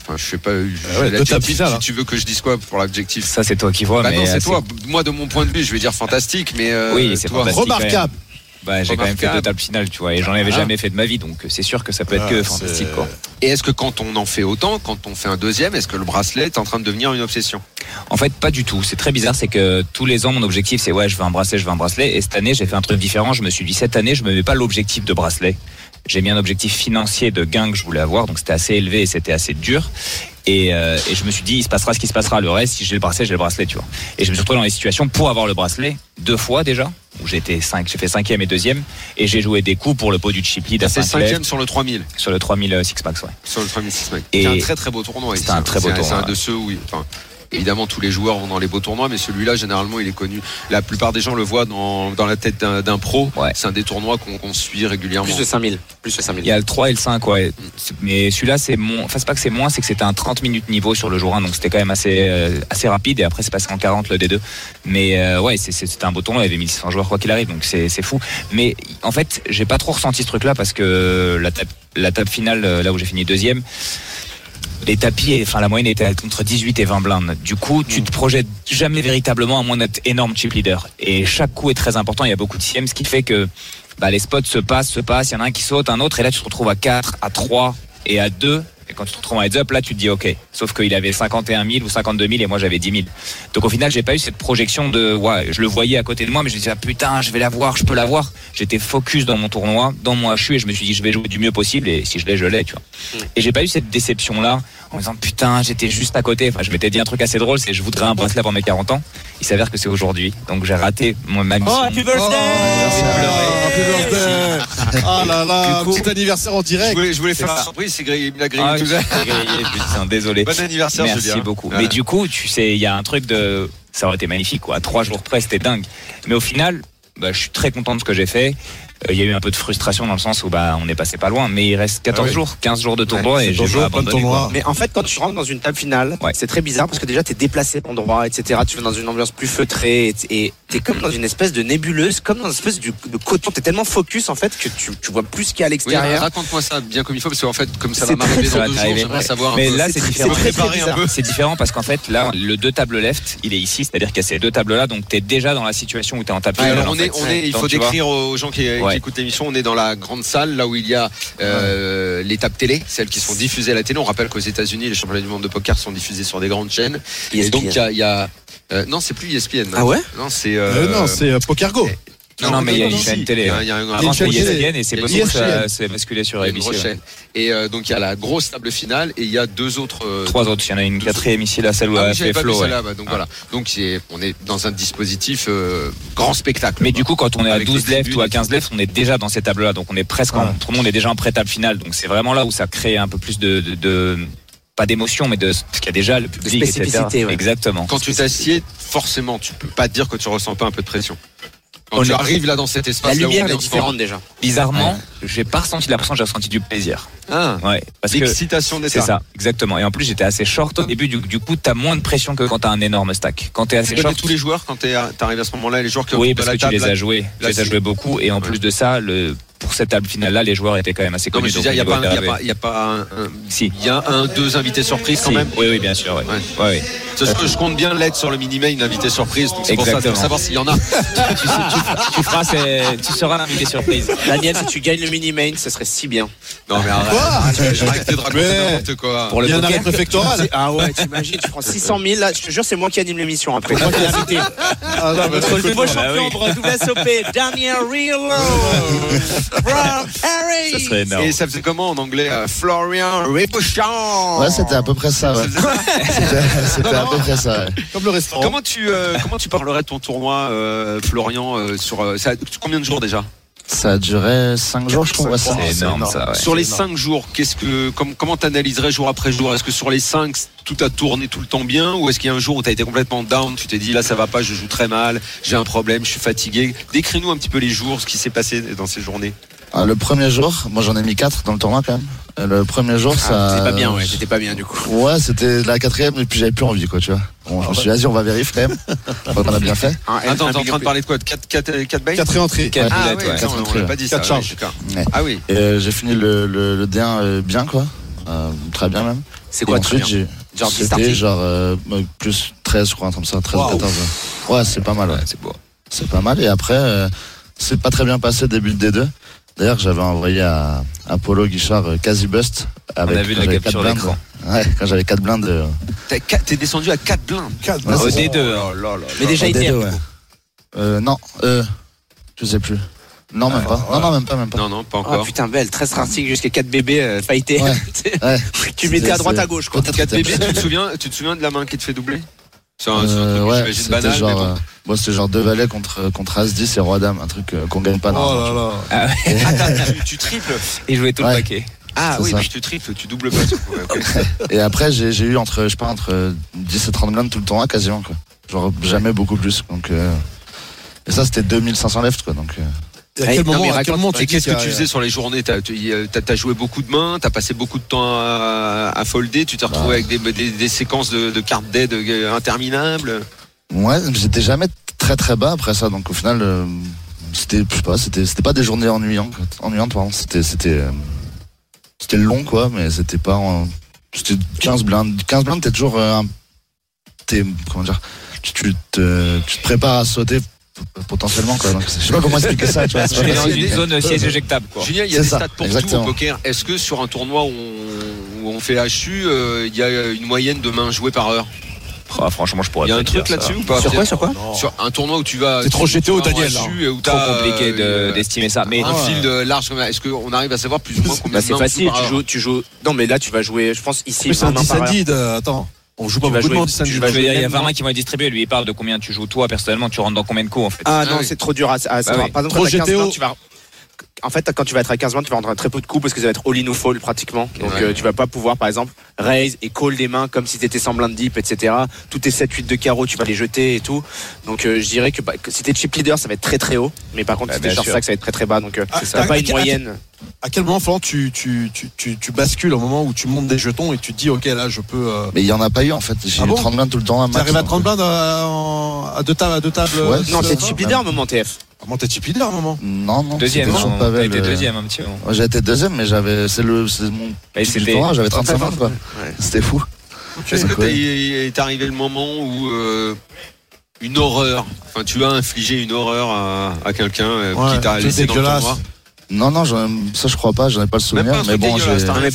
Enfin, je sais pas. Ah ouais, l'adjectif, finales, hein. tu, veux que je dise quoi pour l'adjectif Ça, c'est toi qui vois. Bah mais non, c'est toi. Moi, de mon point de vue, je vais dire fantastique, mais. euh, Oui, c'est. Remarquable. Bah, j'ai quand même fait deux tables finales, tu vois, et j'en avais Ah. jamais fait de ma vie, donc c'est sûr que ça peut être Ah, que fantastique, quoi. Et est-ce que quand on en fait autant, quand on fait un deuxième, est-ce que le bracelet est en train de devenir une obsession? En fait, pas du tout. C'est très bizarre, c'est que tous les ans, mon objectif, c'est ouais, je veux un bracelet, je veux un bracelet. Et cette année, j'ai fait un truc différent. Je me suis dit, cette année, je me mets pas l'objectif de bracelet. J'ai mis un objectif financier de gain que je voulais avoir, donc c'était assez élevé et c'était assez dur. Et, euh, et je me suis dit, il se passera ce qui se passera. Le reste, si j'ai le bracelet, j'ai le bracelet, tu vois. Et je me suis retrouvé dans les situations pour avoir le bracelet deux fois déjà, où cinq, j'ai fait cinquième et deuxième, et j'ai joué des coups pour le pot du chip lead C'est 5 left cinquième sur le 3000, sur le 3000 Six Max, ouais. sur le 3006 mec. Et- C'est un très très beau tournoi. C'est ici, un hein. très beau C'est tournoi, C'est un de ceux où, enfin, évidemment, tous les joueurs vont dans les beaux tournois, mais celui-là, généralement, il est connu. La plupart des gens le voient dans, dans la tête d'un d'un pro. Ouais. C'est un des tournois qu'on qu'on suit régulièrement. Plus de 5000. Plus de 5000. Il y a le 3 et le 5, ouais. Mais celui-là, c'est moins. Enfin, c'est pas que c'est moins, c'est que c'était un 30 minutes niveau sur le jour 1, donc c'était quand même assez, euh, assez rapide. Et après, c'est passé en 40 le D2. Mais euh, ouais, c'était un beau tournoi. Il y avait 1600 joueurs, quoi qu'il arrive, donc c'est c'est fou. Mais en fait, j'ai pas trop ressenti ce truc-là parce que la table, la table finale, euh, là où j'ai fini deuxième, les tapis, enfin la moyenne était entre 18 et 20 blindes. Du coup, tu te projettes jamais véritablement à moins d'être énorme chip leader. Et chaque coup est très important. Il y a beaucoup de CM, ce qui fait que bah, les spots se passent, se passent. Il y en a un qui saute, un autre, et là tu te retrouves à 4, à 3 et à 2. Et quand tu te retrouves en heads up, là tu te dis ok. Sauf qu'il avait 51 000 ou 52 000 et moi j'avais 10 000. Donc au final, j'ai pas eu cette projection de ouais, je le voyais à côté de moi, mais je me disais ah, putain, je vais l'avoir, je peux l'avoir. J'étais focus dans mon tournoi, dans mon HU et je me suis dit je vais jouer du mieux possible et si je l'ai, je l'ai, tu vois. Et j'ai pas eu cette déception là en me disant putain, j'étais juste à côté. Enfin, je m'étais dit un truc assez drôle, c'est je voudrais un bracelet avant mes 40 ans. Il s'avère que c'est aujourd'hui. Donc j'ai raté mon ma mission. Oh, happy birthday Happy birthday. Ah là là, coup- petit anniversaire en Je direct. voulais, je voulais faire ça. surprise, c'est grillé, il a grillé Ah, tout ça. grillé, putain, désolé. Bon anniversaire, Merci Julien. beaucoup. Ouais. Mais du coup, tu sais, il y a un truc de. Ça aurait été magnifique, quoi. À trois jours près, c'était dingue. Mais au final, bah, je suis très content de ce que j'ai fait. Euh, Il y a eu un peu de frustration dans le sens où bah, on est passé pas loin, mais il reste 14 Ah oui. jours, 15 jours de tournoi et j'ai 14 jours, pas plein de abandonné. quoi. tournois. Mais en fait, quand tu rentres dans une table finale, Ouais. c'est très bizarre parce que déjà, t'es déplacé de endroit, etc. Tu vas dans une ambiance plus feutrée et et t'es comme dans une espèce de nébuleuse, comme dans une espèce de, de coton. T'es tellement focus en fait que tu, tu vois plus ce qu'il y a à Oui, l'extérieur. raconte-moi ça bien comme il faut, parce qu'en fait, comme ça va C'est m'arriver Ça dans va deux jours, t'arriver, j'aimerais ouais. savoir un Mais peu. là, c'est différent. C'est différent parce qu'en fait, là, le deux tables left, il est ici, c'est-à-dire qu'il y a ces deux tables là, donc t'es déjà dans la situation où t'es en table Ouais, finale, il faut tu décrire aux gens qui, qui Ouais. écoutent l'émission, on est dans la grande salle, là où il y a euh, les tables télé, celles qui sont diffusées à la télé. On rappelle qu'aux États-Unis, les championnats du monde de poker sont diffusés sur des grandes chaînes. Et donc il y a, il y a euh, non, c'est plus ESPN. Ah ouais? Non, c'est Euh, non, c'est euh, PokerGo. Non, non, mais il y a une chaîne télé. Il y a- il y a un- Avant, chaîne et c'est Il y a possible que ça s'est basculé sur une ABC. Et euh, donc il y a la grosse table finale et il y a deux autres. euh, Trois autres, il y en a une quatrième ici, là, celle où Ah a fait Flo. bah, donc Ah. voilà. Donc on est dans un dispositif euh, grand spectacle. Mais quoi. du coup, quand on est à Avec 12 les left ou à et 15 left, on est déjà dans ces tables-là. Donc on est presque tout le monde est déjà en pré-table finale. Donc c'est vraiment là où ça crée un peu plus de, de, de- pas d'émotion, mais de ce qu'il y a déjà le public, etc. spécificité, ouais. Exactement. Quand tu t'assieds, forcément, tu peux pas dire que tu ressens pas un peu de pression. Quand On tu est- arrives là dans cet La espace, où lumière est différente déjà. Bizarrement, j'ai pas ressenti la pression, j'ai ressenti du plaisir. Ah, Ouais, parce que l'excitation d'être c'est ça, exactement. Et en plus, j'étais assez short au début. Du, du coup, t'as moins de pression que quand t'as un énorme stack. Quand t'es assez Tu connais short, tous les joueurs quand t'arrives à ce moment-là, les joueurs qui oui, parce la que tu table, les as joués. Tu les as joués beaucoup. Et en plus de ça, le, pour cette table finale-là, les joueurs étaient quand même assez Non, mais connus. je veux dire, il n'y a, pas un- y a pas- y a pas un. un- Si. Il y a un, deux invités surprises quand Si. même. Oui, oui, bien sûr. ouais. Ouais. Ouais, ouais. toute façon, je compte bien l'être sur le mini-main invité surprise. Donc c'est pour ça, Exactement. pour savoir s'il y en a. tu, tu feras, c'est- tu seras l'invité surprise. Daniel, si tu gagnes le mini-main, ce serait si bien. Non, mais arrête. De raconter n'importe quoi. Pour le Il y a un poker. arrêt préfectoral. Ah ouais, t'imagines, tu prends 600 000, là, je te jure, c'est moi qui anime l'émission après. Moi qui l'ai invité. Ah, Notre nouveau Ah champion oui. de WSOP, Daniel Riolo. From. Ça serait énorme. Et ça faisait comment en anglais euh, Florian Ripochon Ouais, c'était à peu près ça. ouais. C'était c'était à peu près ça. ouais. Comme le restaurant. Comment tu, euh, comment tu parlerais de ton tournoi, euh, Florian, euh, sur euh, ça, combien de jours déjà? Ça a duré 5 jours, je crois. C'est énorme, ça, ouais. Sur les c'est énorme. 5 jours, qu'est-ce que, comme, comment t'analyserais jour après jour? Est-ce que sur les 5, tout a tourné tout le temps bien? Ou est-ce qu'il y a un jour où tu as été complètement down Tu t'es dit là, ça va pas, je joue très mal, j'ai un problème, je suis fatigué? Décris-nous un petit peu les jours, ce qui s'est passé dans ces journées. Ah, le premier jour, moi j'en ai mis 4 dans le tournoi quand même. Euh, Le premier jour, ça. C'était pas bien, ouais, j'étais pas bien du coup. Ouais, c'était la quatrième et puis j'avais plus envie quoi, tu vois. Bon, je me suis dit, vas-y, on va vérifier quand même. On a bien fait. Attends, t'es en train de parler de quoi? De 4 4 4 bails? 4 entrées. Quatre Ah boulettes, ouais, ouais. on l'a entrées, pas dit Quatre ça. ouais, charges. d'accord. Ouais. Ah oui. Et euh, j'ai fini le, le, le D1 euh, bien quoi. Euh, très bien même. C'est quoi très ensuite, bien j'ai. Genre 10 C'était genre euh, plus 13, je crois, comme ça, 13 ou Waouh. 14. Ouais, Ouais, c'est pas mal, ouais. Ouais, c'est beau. C'est pas mal. Et après, euh, c'est pas très bien passé début de D2. D'ailleurs, j'avais envoyé à Apollo Guichard euh, quasi bust. Avec, a vu quand la capture quatre d'écran. blindes. Ouais, quand j'avais 4 blindes. euh, T'es descendu à 4 blindes. Quatre- Ouais, Au c'est D2. hein. Mais déjà. D2, ouais. Euh, non, euh, je sais plus. Non, même pas. Non, non, même pas, même pas. Non, non, pas Ah encore. putain, belle, 13 starting jusqu'à 4 bébés euh, fightés. Ouais. Ouais. tu mettais à droite C'est- à gauche quoi. Peut-être 4 c'était- bébés, tu te souviens, tu te souviens de la main qui te fait doubler? C'est un, c'est un Euh, truc, ouais, banal, mais genre, bon. euh, bon, c'était genre deux valets contre, contre As-10 et Roi Dame, un truc euh, qu'on gagne pas Oh là là. Ah, ouais. T'as- tu, tu triples Et jouer tout Ouais. le paquet. Ah C'est oui, mais tu triples, tu doubles pas. tout. Ouais, ok. Et après, j'ai j'ai eu entre, je sais pas, entre 10 et 30 blindes tout le temps, quasiment, quoi. Genre, jamais beaucoup plus. Donc, euh, et ça, c'était 2500 left, quoi. Donc, euh, à quel moment, moment qu'est-ce que tu faisais sur les journées? T'as t'as- t'as joué beaucoup de mains, t'as passé beaucoup de temps à, à folder, tu t'es retrouvé Bah. avec des, des- des séquences de, de cartes d'aide interminables? ouais, j'étais jamais très très bas après ça. Donc, au final, euh, c'était, je sais pas, c'était, c'était pas des journées ennuyantes, ennuyantes, pardon. C'était, c'était, euh, c'était long, quoi, mais c'était pas, en- c'était 15 blindes. 15 blindes, t'es toujours, euh, un- t'es, comment dire, tu, tu te, tu te prépares à sauter potentiellement, quoi. Donc, je sais pas comment expliquer ça, tu vois. c'est dans une zone siège éjectable, quoi. Julien, il y a C'est des ça, stats pour exactement. tout au poker. Est-ce que sur un tournoi où on, où on fait HU, euh, il y a une moyenne de mains jouées par heure? Ah, franchement, je pourrais Il y a un truc là-dessus ou pas? Sur quoi, sur quoi? Non. Sur un tournoi où tu vas. C'est trop GTO, Daniel, HU et où Trop compliqué de- euh, d'estimer ça. Mais un ouais. fil de large comme. Est-ce qu'on arrive à savoir plus ou moins combien Bah de c'est facile, tu heure joues, tu joues. Non mais là tu vas jouer, je pense ici. Mais c'est un 20 mains par heure. Dissandid. Attends. On joue pas Tu vas beaucoup de monde, tu vas il y a même Varma qui vont être distribués. Lui, il parle de combien tu joues toi personnellement. Tu rentres dans combien de coups en fait Ah Ah non, oui. c'est trop dur à, à savoir. oui. Par exemple, Trop quand t'as 15 GTO. mains, tu vas. En fait, quand tu vas être à 15 mains, tu vas rendre très peu de coups parce que ça va être all in ou fall pratiquement. Donc Ouais. euh, tu vas pas pouvoir, par exemple, raise et call des mains comme si t'étais sans blind deep, etc. Tous tes 7-8 de carreau, tu vas les jeter et tout. Donc euh, je dirais que, bah, que si t'es chip leader, ça va être très très haut. Mais par contre, Bah, si t'es short stack, ça va être très très bas. Donc euh, Ah, t'as ah, pas ah, une ah, moyenne. À quel moment, Florent, tu, tu, tu, tu, tu bascules au moment où tu montes des jetons et tu te dis, ok, là, je peux. euh, Mais il y en a pas eu, en fait. J'ai Ah eu bon 30 blindes tout le temps. un max, T'arrives à donc, 30 blindes à, en- à deux tables, à deux tables. Euh, Non, t'es chip leader à un moment TF. Comment t'es chip leader à un moment Non, non. Deuxième, non T'as été euh, deuxième un petit moment. Ouais, j'ai été deuxième, mais j'avais, c'est le, c'est mon j'avais 35 blindes, quoi. Ouais. C'était fou. Est-ce que t'es- est arrivé le moment où euh, une horreur, enfin tu as infligé une horreur à, à quelqu'un euh, Ouais, qui t'a laissé dans le dégueulasse. tournoi Non, non, ça je crois pas, j'en ai pas le souvenir. Pas mais bon,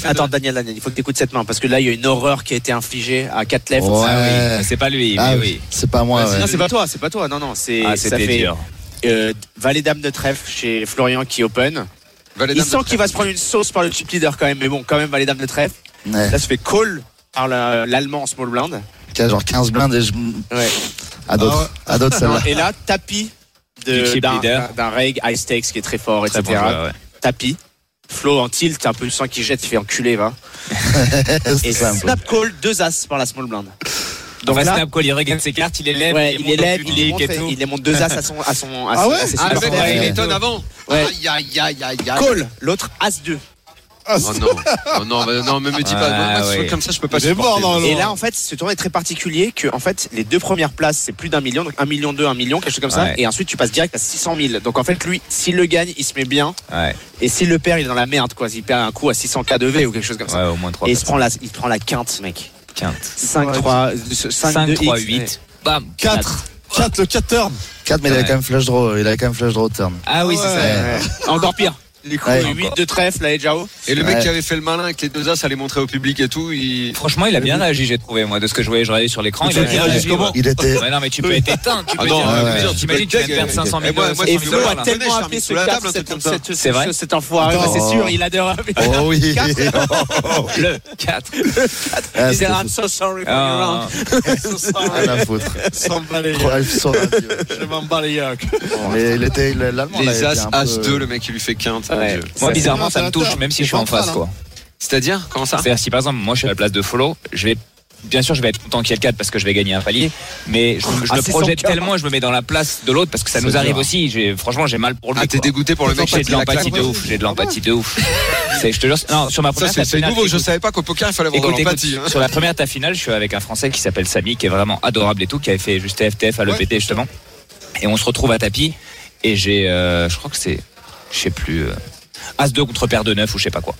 attends, Daniel, Daniel, il faut que t'écoutes cette main parce que là, il y a une horreur qui a été infligée à 4 left. Ouais. Ah oui, c'est pas lui, Ah oui, oui. c'est pas moi. Ouais. Non, c'est pas toi, c'est pas toi. Non, non, c'est Ah, ça c'était fait dur. euh, Valet Dame de trèfle chez Florian qui open. Valet Il sent de qu'il va se prendre une sauce par le chip leader quand même, mais bon, quand même Valet Dame de trèfle. Ouais. Là, se fait call par la- l'allemand en small blind. Qui a genre 15 blindes et je. Ouais. À d'autres. Ah ouais. À d'autres, celle-là. Et là, tapis d'un leader. d'un reg high stakes qui est très fort, Très etc. bon joueur, ouais. Tapis. Flo en tilt, un peu le sang qui jette, il fait enculer, va. Et snap call, deux as par la small blind. Donc là, Snap Call, il regarde ses cartes, il élève, ouais, il monte au élève, il il les montre deux as à son, à son, à Ah ouais à ses Ah, il Ouais. étonne avant. Ouais. Aïe, aïe, aïe, aïe, aïe. Call, l'autre as 2. Ah, Oh non, oh non, bah, non, mais me dis pas, Ah, moi, ouais. comme ça, je peux pas Il mort supporter. Et là, en fait, ce tournoi est très particulier que, en fait, les deux premières places, c'est plus d'un million, donc un million deux, un million, quelque chose comme ça. Ouais. Et ensuite, tu passes direct à 600 000. Donc, en fait, lui, s'il le gagne, il se met bien. Ouais, Et s'il le perd, il est dans la merde, quoi. Il perd un coup à 600 K de V ou quelque chose comme ça. ouais, au moins 3 Et il se prend la, il se prend la quinte, mec. Quinte. 5, 3, 5, 3, 8. Bam. 4. 4, le 4 turn. 4, mais il avait quand même flush draw. Il avait quand même flush draw turn. Ah oui, c'est ça. Ouais. Encore pire. Du coup, Ouais. 8 de trèfle, là, et Jao. Et le mec Ouais. qui avait fait le malin avec les deux as, allait montrer au public et tout, il. Franchement, il a bien réagi, j'ai trouvé, moi, de ce que je voyais, je regardais sur l'écran. Tu Il a bien réagi. comment Il était. Ouais, non, mais tu peux être éteint. Tu Ah peux être- dire, tu T'imagines, viens de perdre 500 000 Et moi- dollars. moi, Et ça Flo a tellement appelé ce la cap, ça. C'est vrai cet- enfoiré. C'est sûr, il adore. Oh oui. Le 4. Ah, Il dit, c'était I'm so sorry for Ah, your. Rien à foutre. Ouais. Je m'en bats les yaks. Mais il était. L'allemand, Les il as, as peu- 2, le mec qui lui fait quinte. Ouais. Moi, bizarrement, ça me touche, même si je suis en face, quoi. C'est-à-dire Comment ça? C'est-à-dire, si par exemple, moi, je suis à la place de Follow, je vais. Bien sûr, je vais être content qu'il y ait le 4 parce que je vais gagner un palier, mais je, je Ah, le c'est projette tellement, je me mets dans la place de l'autre parce que ça nous arrive dur. aussi. J'ai- Franchement, j'ai mal pour lui. Ah, t'es dégoûté pour le mec J'ai de a la l'empathie de ouf. J'ai de l'empathie de ouf. C'est- Je te jure. Non, sur ma Ça, première c'est ta c'est finale, nouveau. Je savais pas qu'au poker, il fallait avoir de Écoute, l'empathie. hein. sur la première ta finale, je suis avec un Français qui s'appelle Samy, qui est vraiment adorable et tout, qui avait fait juste FTF à l'EPT justement. Et on se retrouve à tapis et j'ai, euh, je crois que c'est, je sais plus, euh, As 2 contre paire de 9 ou je sais pas quoi.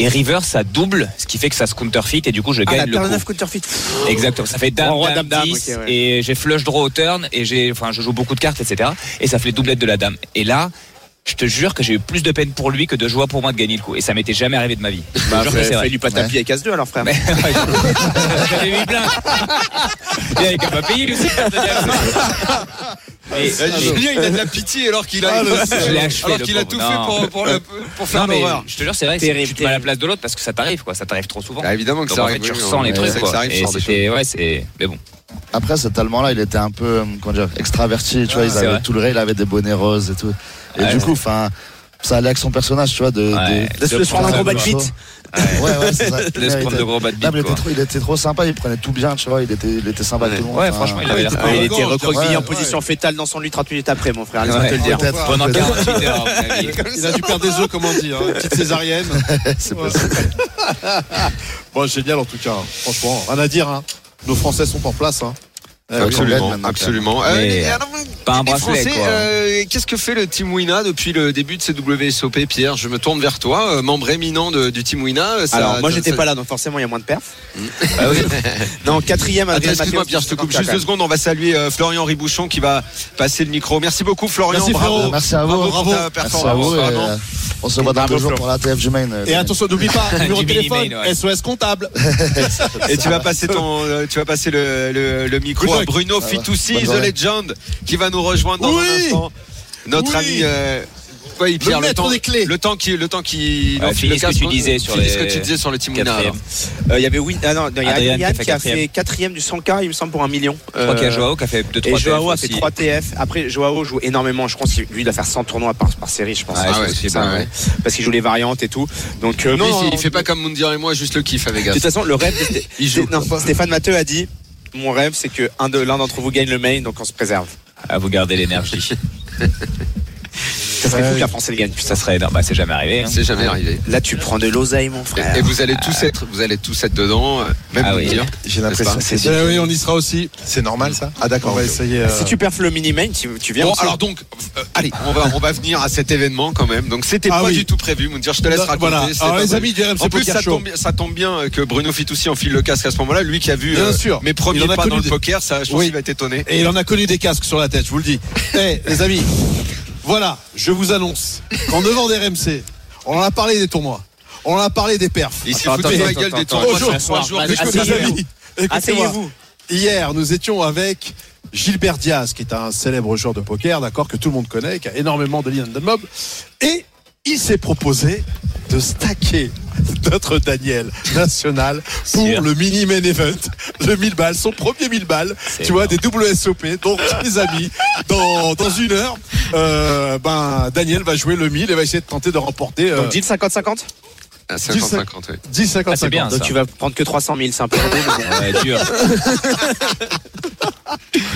Et River, ça double, ce qui fait que ça se counterfeit et du coup je Ah, la gagne le paire de coup. 9 counterfeit. Exactement, ça fait dame, Roi, dame, dame, dame, 10 ok, ouais. et j'ai flush draw au turn et j'ai, enfin je joue beaucoup de cartes etc. Et ça fait doublette de la dame. Et là, je te jure que j'ai eu plus de peine pour lui que de joie pour moi de gagner le coup. Et ça m'était jamais arrivé de ma vie. Je Bah, jure que lui pas tapis avec As 2 alors, frère. Mais- J'avais mis plein. Il avait qu'à pas payer lui Et- Eh, Julien, il a de la pitié alors qu'il a, Ah, le- Je l'ai achevé, alors le qu'il a pauvre. tout Non. fait pour, pour, le- pour faire l'horreur. je te jure c'est vrai, Terrible, c'est- tu te mets à la place de l'autre parce que ça t'arrive quoi, ça t'arrive trop souvent. Ah, évidemment que Donc ça en arrive. fait tu ressens les trucs que quoi. ça arrive, ce Et de c'était ouais c'est mais bon. Après, cet Allemand-là, il était un peu, euh, comment dire, extraverti, tu vois, il c'est avait vrai. tout le ré, il avait des bonnets roses et tout. Et du coup, enfin, ça allait avec son personnage, tu vois, de. Ouais. de- De se prendre un gros bad beat. Ouais, ouais, c'est ça. De se prendre de gros bad il, était trop, il était trop sympa, il prenait tout bien, tu vois, il était, il était sympa avec tout le monde. Ouais, enfin, franchement, il avait l'air Ouais, cool. Il était recroquevillé ouais, en ouais. position fétale dans son lit 30 minutes après, mon frère. Laisse-moi te le dire. Peut-être. Pendant 48 heures, à mon avis. Il a dû perdre des œufs, comme on dit. Hein. Une petite césarienne. c'est possible. Bon, génial en tout cas. Franchement, rien à dire. Hein. Nos Français sont en place. Hein. Oui. Absolument, absolument. Mais, Euh, alors, pas un bracelet, Français, quoi. euh, Qu'est-ce que fait le Team Wina depuis le début de ces WSOP, Pierre? Je me tourne vers toi, euh, membre éminent de- du Team Wina. ça- Alors, moi, j'étais ça- pas là, donc forcément, il y a moins de perfs. Ah oui. Non, quatrième, Attends, Adrien Excuse-moi. Pierre, je te coupe juste deux secondes. On va saluer euh, Florian Ribouchon qui va passer le micro. Merci beaucoup Florian. Merci, bravo. Merci à vous. Bravo, Bravo. pour ta Merci à vous. euh, on se voit dans deux jours pour la TF du Main. euh, Et attention, n'oublie pas, numéro de téléphone. SOS comptable. Et tu vas passer ton, euh, tu vas passer le micro Bruno va. Fitoussi, The. Legend, qui va nous rejoindre dans Oui. un instant. Notre Oui. ami. Euh, oui, Pierre, le, maître temps, des clés. le temps qui, le temps qui, Ouais, non, finis le ce que tu disais sur les ce que tu disais sur le. Quatrième. alors. Euh, Il y avait oui, ah non, il y a Adrien qui a fait quatrième. du 100K, il me semble, pour un million. Je crois qu'il y a Euh, Joao qui a fait 2 Et 3 Joao a fait 3 TF. Après, Joao joue énormément. Je pense que lui, il va faire 100 tournois par, par série, je pense. Ah je ouais, pense c'est ça, ouais. Parce qu'il joue les variantes et tout. Donc, euh, non, il fait pas comme Moundir et moi, juste le kiff avec De toute façon, le rêve Il joue. non, Stéphane Matteux a dit Mon rêve, c'est que un de- l'un d'entre vous gagne le main, donc on se préserve. À vous garder l'énergie. Ça serait fou que la France elle gagne. Ça serait énorme. Bah, c'est jamais arrivé. hein. C'est jamais arrivé. Là, tu prends de l'oseille, mon frère. et vous allez tous être, vous allez tous être dedans, euh, même Ah oui. J'ai l'impression c'est Eh oui, on y sera aussi. c'est normal ça Ah On d'accord. va ok. essayer. euh, Si tu perfs le mini-main, tu, tu viens. Bon, aussi. alors donc, euh, allez, on va, on va venir à cet événement quand même. Donc, c'était Ah pas oui. du tout prévu. Moundir, je te laisse Là, raconter. Voilà. Alors, pas les amis En plus, ça tombe, ça tombe bien que Bruno Fitoussi enfile le casque à ce moment-là. Lui qui a vu Bien sûr. mes premiers pas dans le poker, ça, je pense qu'il va être étonné. Et il en a connu des casques sur la tête, je vous le dis. Eh, les amis, voilà, je vous annonce qu'en devant des RMC, on en a parlé des tournois, on en a parlé des perfs. Il s'est foutu de la gueule des tournois de les asseyez-vous. amis, écoutez-moi. Asseyez-vous. Hier, nous étions avec Gilbert Diaz, qui est un célèbre joueur de poker, d'accord, que tout le monde connaît, qui a énormément de lean and mob. Et il s'est proposé de stacker notre Daniel national pour Sûr. le mini main event, le 1000 balles, son premier 1000 balles, tu vois, des WSOP. Donc, les amis, dans, dans une heure, euh, ben, Daniel va jouer le 1000 et va essayer de tenter de remporter euh, Donc, deal 50-50 À 50-50, oui. 10 50 Ah, c'est bien. Donc, ça. tu vas prendre que 300 000, c'est un peu dur.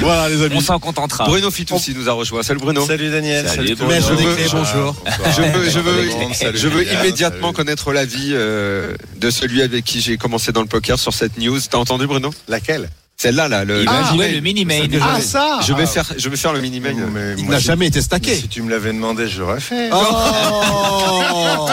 Voilà, les amis. On s'en contentera. Bruno Fitoussi nous a rejoint. Salut Bruno. Salut Daniel. Salut, tout le Maître monde. des clés, bonjour. Je veux, je veux, je veux immédiatement Salut. connaître l'avis euh, de celui avec qui j'ai commencé dans le poker sur cette news. T'as entendu Bruno? Laquelle? Celle-là, là, le, va le mini-main. Ah, ça Je vais faire, je vais faire le mini-main. Mais Il n'a jamais été stacké. Si tu me l'avais demandé, je l'aurais fait. Oh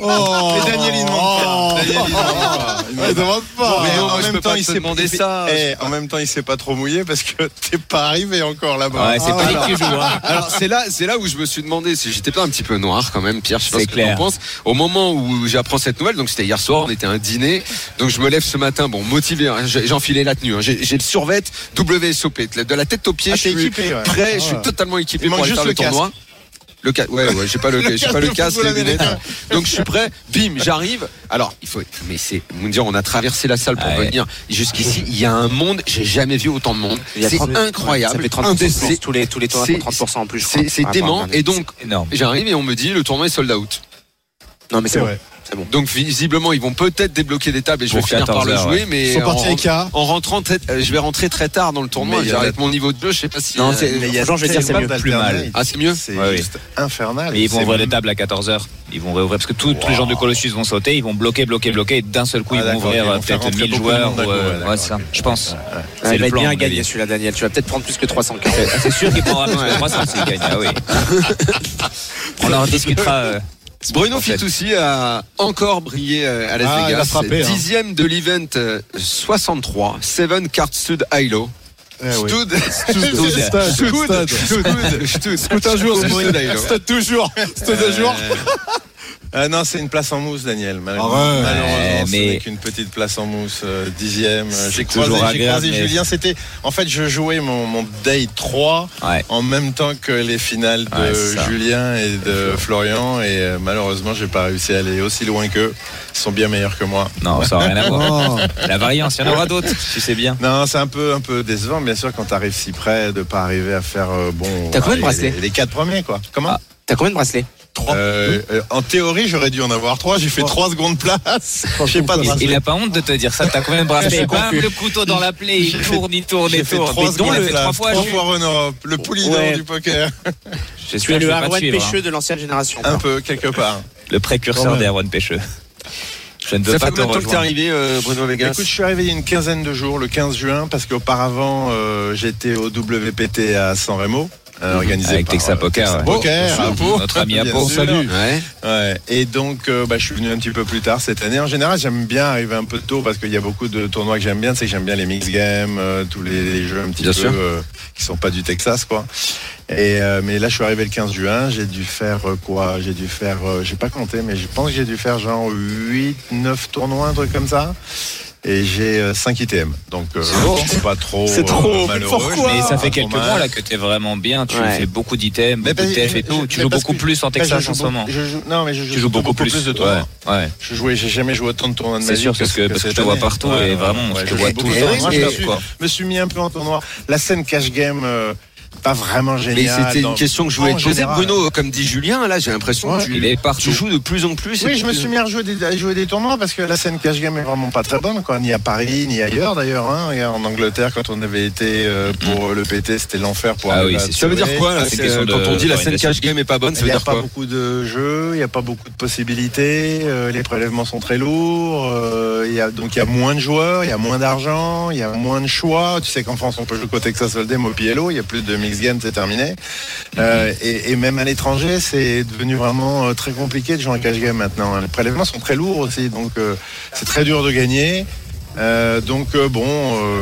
Oh Mais Daniel, il demande pas. Daniel, il demande pas. Pas. pas. Mais en même temps, pas il s'est demander il- ça. eh, en même temps, il s'est pas trop mouillé parce que t'es pas arrivé encore là-bas. Ouais, c'est pas qui joue. hein. Alors c'est là, c'est là où je me suis demandé si j'étais pas un petit peu noir quand même, Pierre. Je sais pas C'est ce que clair. tu en penses. Au moment où j'apprends cette nouvelle, donc c'était hier soir, on était à un dîner, donc je me lève ce matin, bon motivé, hein, j'ai enfilé la tenue, hein, j'ai j'ai le survêt WSOP, de la tête aux pieds, Ah, je suis équipé, ouais. prêt, je suis totalement équipé pour aller juste faire le, tournoi. Le casque, ouais, ouais, j'ai pas le, j'ai pas le casque les lunettes. Donc je suis prêt. Bim, j'arrive. Alors il faut, mais c'est, vous me dire, on a traversé la salle pour Ouais. venir jusqu'ici. Il y a un monde, j'ai jamais vu autant de monde. C'est 30 incroyable. Ça fait 30% Indécent. tous les, tous les tournois C'est- font 30% en plus. C'est à dément. Et donc, j'arrive et on me dit le tournoi est sold out. Non, mais c'est vrai. C'est bon. Donc visiblement ils vont peut-être débloquer des tables et je vais finir par le 14 jouer, ouais. mais en, rentrant, très- euh, je vais rentrer très tard dans le tournoi. La- mon niveau de jeu, je sais pas si. Non, euh, c'est- Mais il y a Franchement, je vais dire, c'est mieux. Plus mal. Ah, c'est mieux C'est Ouais, oui. juste infernal. Mais ils vont ouvrir les tables à 14h. Ils vont réouvrir parce que tous tous les gens de Colossus vont sauter, ils vont bloquer, bloquer, bloquer. Et d'un seul coup, Ah, ils vont ouvrir euh, peut-être rentrer 1000 beaucoup de joueurs. ouais, ça. Je pense. C'est il le va bien avis. celui-là, Daniel. Tu vas peut-être prendre plus que 300 cartes. Ah, C'est sûr qu'il prendra plus que 300 s'il gagne. Ah oui. On en discutera. Euh, Bruno en fait. Fitoussi a encore brillé euh, à Las Ah, Vegas. frappé, hein. Dixième de l'event euh, 63, Seven Card Stud Hilo. Eh oui. Stud. Stud. Stud. Stud. Stud. Stud. Stud un jour, Stud Hilo. Stud toujours. Stud un jour. Ah non, c'est une place en mousse, Daniel. Mal- Arrête. Malheureusement, ce mais- n'est qu'une petite place en mousse, euh, dixième. Euh, J'ai croisé, toujours j'ai agréable, croisé mais- Julien. C'était, en fait, je jouais mon, mon day 3 Ouais. en même temps que les finales de Ouais. Julien et de Florian. Et euh, malheureusement, j'ai pas réussi à aller aussi loin qu'eux. Ils sont bien meilleurs que moi. Non, ça n'a rien à voir. Oh. La variance, il y en aura d'autres, tu sais bien. Non, c'est un peu, un peu décevant, bien sûr, quand tu arrives si près de pas arriver à faire euh, bon. T'as combien de bracelets les, les quatre premiers, quoi. Comment Ah. T'as combien de bracelets Euh, euh, En théorie, j'aurais dû en avoir trois. J'ai fait trois secondes place. J'ai pas de Il, bracelet. il a pas honte de te dire ça. T'as combien de bracelets Bam, le couteau dans la plaie, il tourne, il tourne, il fait tourne. Mais il fait place, trois fois. trois Jules. fois le poulidor Ouais. du poker. Tu es le Arwan suivre, hein. Pêcheux de l'ancienne génération. Un peu, quelque part. Le précurseur des Aaron Pêcheux. Je ne veux Ça pas fait combien de temps que t'es arrivé, euh, Bruno Vegas Écoute, je suis arrivé il y a une quinzaine de jours, le 15 juin, parce qu'auparavant, euh, j'étais au WPT à San Remo. Euh, organisé Avec par, Texas euh, Poker, Texas. Poker, Bon, à Pau. Notre ami à Pau. Salut. Ouais. Ouais. Et donc, euh, bah, je suis venu un petit peu plus tard cette année. En général, j'aime bien arriver un peu tôt parce qu'il y a beaucoup de tournois que j'aime bien. C'est que j'aime bien les mix games, euh, tous les, les jeux un petit Bien peu sûr. euh, qui sont pas du Texas, quoi. Et euh, mais là, je suis arrivé le 15 juin. J'ai dû faire quoi? J'ai dû faire, euh, j'ai pas compté, mais je pense que j'ai dû faire genre 8, 9 tournois, un truc comme ça. Et j'ai 5 ITM. Donc, euh, c'est pas trop, C'est trop, euh, mais malheureux. Mais ça fait trop quelques mois là que tu es vraiment bien. Tu Ouais. fais beaucoup d'items, Mais beaucoup de parce- TF et je- tout. je- Tu mais joues beaucoup plus en je Texas en ce moment. je non, mais je joue Tu joues beaucoup plus de tournois. Ouais, ouais. Je jouais, j'ai jamais joué autant de tournois de ma C'est vie sûr, parce que, ce- parce que je te vois partout Ouais, et vraiment, ouais, je te vois tout le temps. je je suis- me suis mis un peu en tournoi. La scène cash game, euh, pas vraiment Mais géniale. c'était dans- une question que je voulais te poser. Bruno. Comme dit Julien, là, j'ai l'impression que tu, Il est partout. tu joues de plus en plus. Oui, je me suis mis à jouer des, à jouer des tournois parce que la scène cash game est vraiment pas très bonne, quoi. Ni à Paris, ni ailleurs d'ailleurs. Hein. En Angleterre, quand on avait été euh, pour le PT, c'était l'enfer pour Ah oui, Ça veut dire quoi là c'est, question euh, de- Quand on dit la scène cash game est pas bonne, ça Il veut n'y a dire pas quoi beaucoup de jeux, il n'y a pas beaucoup de possibilités, euh, les prélèvements sont très lourds, euh, il y a, donc il y a moins de joueurs, il y a moins d'argent, il y a moins de choix. Tu sais qu'en France on peut jouer qu'au Texas Hold'em, au PLO, il y a plus de mix game, c'est terminé. Euh, et, et même à l'étranger, c'est devenu vraiment euh, très compliqué de jouer en cash game maintenant. Les prélèvements sont très lourds aussi, donc euh, c'est très dur de gagner. Euh, donc euh, bon. euh,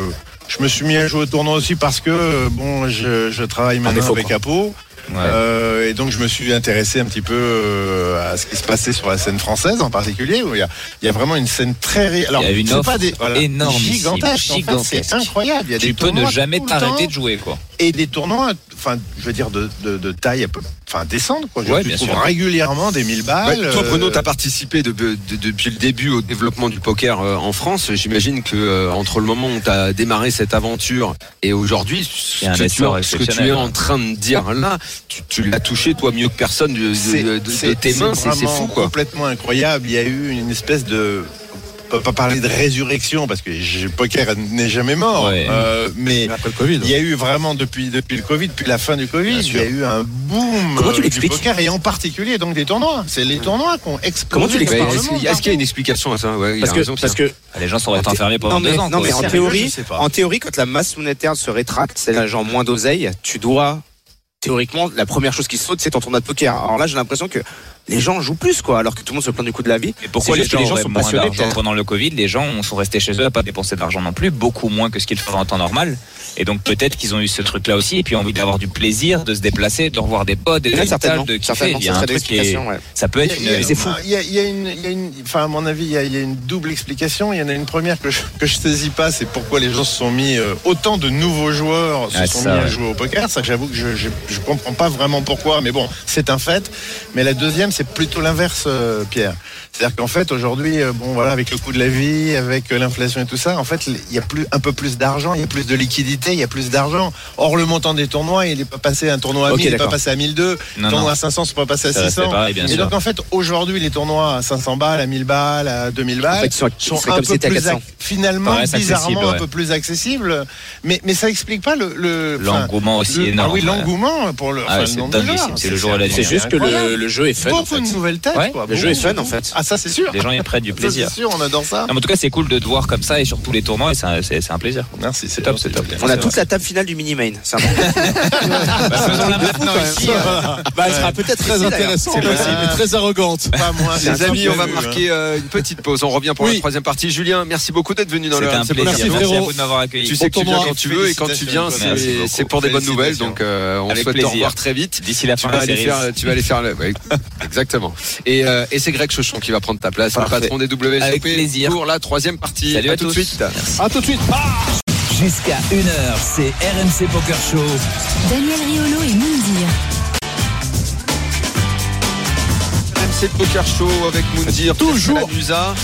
je me suis mis à jouer au tournoi aussi parce que bon, je, je travaille maintenant défaut, avec Apo. Ouais. Euh, et donc je me suis intéressé un petit peu euh, à ce qui se passait sur la scène française en particulier où il y a, il y a vraiment une scène très alors Il y a une c'est offre pas des en fait, gigantesque. c'est incroyable il y a Tu des peux ne jamais t'arrêter de jouer, quoi. et des tournois enfin je veux dire de, de, de taille enfin décente quoi je Ouais, bien trouves sûr. régulièrement des 1000 Ouais, balles toi, Bruno, euh, tu as participé de- de- depuis le début au développement du poker euh, en France. J'imagine que euh, entre le moment où tu as démarré cette aventure et aujourd'hui, ce, que tu, essor ce que tu exceptionnel, es ouais. en train de dire là, tu, tu l'as touché toi mieux que personne de, de- c'est- de- de c'est- tes mains. C'est fou quoi. complètement incroyable il y a eu une espèce de peut pas parler de résurrection parce que le poker n'est jamais mort. Ouais. Euh, mais Après le Covid. il y a eu vraiment depuis, depuis le Covid, depuis la fin du Covid, il y a eu un boom Comment tu euh, du l'expliques poker et en particulier donc des tournois. C'est les tournois qui ont explosé. Comment tu l'expliques Est-ce qu'il y a- une explication à ça? Ouais, Parce que, raison, parce que Les gens sont restés enfermés pendant deux ans. non, mais en théorie, en théorie, quand la masse monétaire se rétracte, c'est-à-dire genre moins d'oseille, tu dois théoriquement la première chose qui saute, c'est ton tournoi de poker. Alors là, j'ai l'impression que les gens jouent plus quoi, alors que tout le monde se plaint du coup de la vie. Et pourquoi les gens, les gens sont moins passionnés pendant le Covid Les gens sont restés chez eux à pas dépenser d'argent non plus, beaucoup moins que ce qu'ils feraient en temps normal. Et donc peut-être qu'ils ont eu ce truc-là aussi, et puis envie d'avoir du plaisir, de se déplacer, de revoir des potes, des certainement, de kiffer. Il y a ça un truc qui est, ouais. ça peut être une. c'est fou. Il y a, il y a une, il y a une- enfin à mon avis, il y a, il y a une double explication. Il y en a une première que je, que je saisis pas, c'est pourquoi les gens se sont mis euh, autant de nouveaux joueurs se Ah, sont ça, mis à jouer au poker. Ça, j'avoue que je, je, je comprends pas vraiment pourquoi, mais bon, c'est un fait. Mais la deuxième, c'est plutôt l'inverse, euh, Pierre. C'est-à-dire qu'en fait, aujourd'hui, euh, bon voilà, avec le coût de la vie, avec euh, l'inflation et tout ça, en fait, il y a plus un peu plus d'argent, il y a plus de liquidité, il y a plus d'argent. Or, le montant des tournois, il n'est pas passé à un tournoi à Ok, 1000, il n'est pas passé à 1002, Non, tournoi non. à 500, c'est pas passé à Ça restait 600. pareil, bien Et sûr. donc en fait aujourd'hui les tournois à 500 balles, à 1000 balles, à 2000 balles En fait, sont, sont c'est un peu plus 400. ac- finalement bizarrement un peu plus accessibles, mais mais ça explique pas le L'engouement aussi le- ah énorme. oui ouais. l'engouement pour le, Ah, enfin, c'est le jour la. C'est juste que le, jeu est fun. beaucoup de nouvelles têtes le jeu est fun, en fait. Ça c'est sûr. Les gens y prennent du plaisir. C'est sûr, on adore ça. Non, mais en tout cas, c'est cool de te voir comme ça et sur tous les tournois, et c'est un, c'est- c'est un plaisir. Merci, C'est top, c'est top. On a toute la table finale du mini main. C'est. Bah, ici. bah, elle sera peut-être Très ici, d'ailleurs. intéressant, C'est possible. mais très arrogante. Pas moi. Les un amis, on va vu, marquer euh, une petite pause. On revient pour la troisième partie. Julien, merci beaucoup d'être venu dans le un. Merci, vous de m'avoir accueilli. Tu sais que tu viens quand tu veux et quand tu viens, c'est beaucoup. pour des bonnes nouvelles. Donc, euh, on souhaite te revoir très vite. D'ici la fin de la série. tu vas aller faire exactement. Et, euh, et c'est Greg Chauchon qui va prendre ta place, le Parfait. patron des WSOP Avec plaisir. pour la troisième partie. Salut à, tout de suite. À tout de suite. Jusqu'à 1h, c'est RMC Poker Show. Daniel Riolo et Moundir. RMC Poker Show avec Moundir, Toujours. Musa.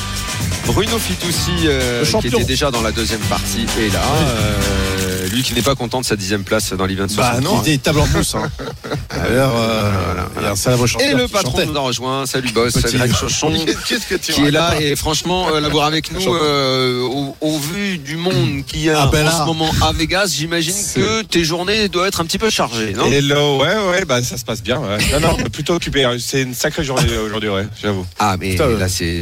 Bruno Fitoussi, euh, Le qui était déjà dans la deuxième partie, est là. Euh, lui qui n'est pas content de sa dixième place dans l'event Bah 60. non, des tables en mousse. Hein. D'ailleurs, euh, Voilà, il y chanteur Et le patron chantait. nous a rejoint. Salut boss, Petit. Greg Chauchon. Qu'est-ce que tu qui est là et franchement euh, l'avoir avec nous euh, au, au vu du monde qui a Ah ben en là. ce moment à Vegas j'imagine que tes journées doivent être un petit peu chargées non? Hello, ouais, ouais, bah ça se passe bien. Ouais. Non, non, plutôt occupé. hein. C'est une sacrée journée aujourd'hui, ouais, j'avoue. ah mais Putain, là c'est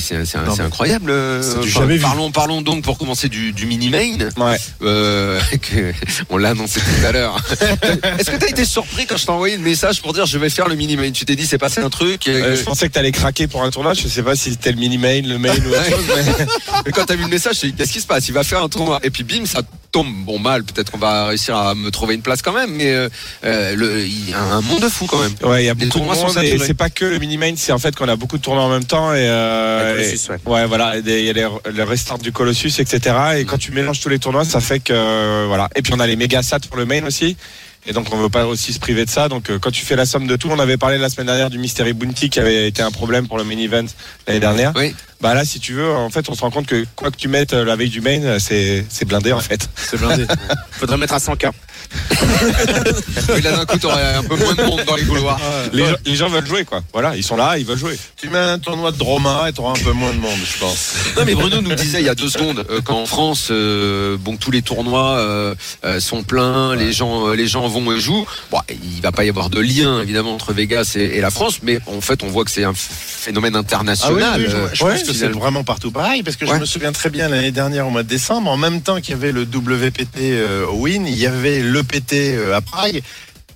incroyable euh, enfin, jamais vu. parlons parlons donc pour commencer du, du mini main Ouais. euh, que on l'a annoncé tout à l'heure est-ce que t'as été surpris quand je t'ai envoyé le message pour dire je vais faire le mini main tu t'es dit c'est passé un truc Euh, je pensais que t'allais craquer pour un tournoi. Je sais pas si c'était le mini main, le main ou autre chose, mais Mais quand t'as vu le message, j'ai dit qu'est-ce qui se passe? Il va faire un tournoi. Et puis bim, ça tombe bon mal. Peut-être qu'on va réussir à me trouver une place quand même. Mais euh, euh, le, il y a un monde de fou quand même. ouais, il y a Les beaucoup de monde et c'est pas que le mini main, c'est en fait qu'on a beaucoup de tournois en même temps et, euh, Avec et- Colossus, ouais. ouais, voilà, il y a les, les restarts du Colossus, etc. Et quand tu mélanges tous les tournois, ça fait que euh, voilà. Et puis on a les méga sats pour le main aussi. Et donc on veut pas aussi se priver de ça. Donc euh, quand tu fais la somme de tout, on avait parlé la semaine dernière du Mystery Bounty qui avait été un problème pour le main event l'année dernière. Oui. Bah là, si tu veux, en fait, on se rend compte que quoi que tu mettes euh, la veille du main, euh, c'est c'est blindé en fait. C'est blindé. Faudrait mettre à 100K. Oui, là d'un coup, t'aurais un peu moins de monde dans les couloirs. Les, gens, les gens veulent jouer quoi. Voilà, ils sont là, ils veulent jouer. Tu mets un tournoi de Droma et t'auras un peu moins de monde, je pense. Non mais Bruno nous disait il y a deux secondes euh, qu'en France, euh, bon tous les tournois euh, sont pleins, les gens, les gens vont et jouent. Bon, il va pas y avoir de lien évidemment entre Vegas et, et la France, mais en fait on voit que c'est un phénomène international. Ah oui, oui, je, je ouais, pense que c'est vraiment partout pareil, parce que Ouais. je me souviens très bien l'année dernière au mois de décembre, en même temps qu'il y avait le WPT euh, au Win, il y avait le PT euh, à Prague,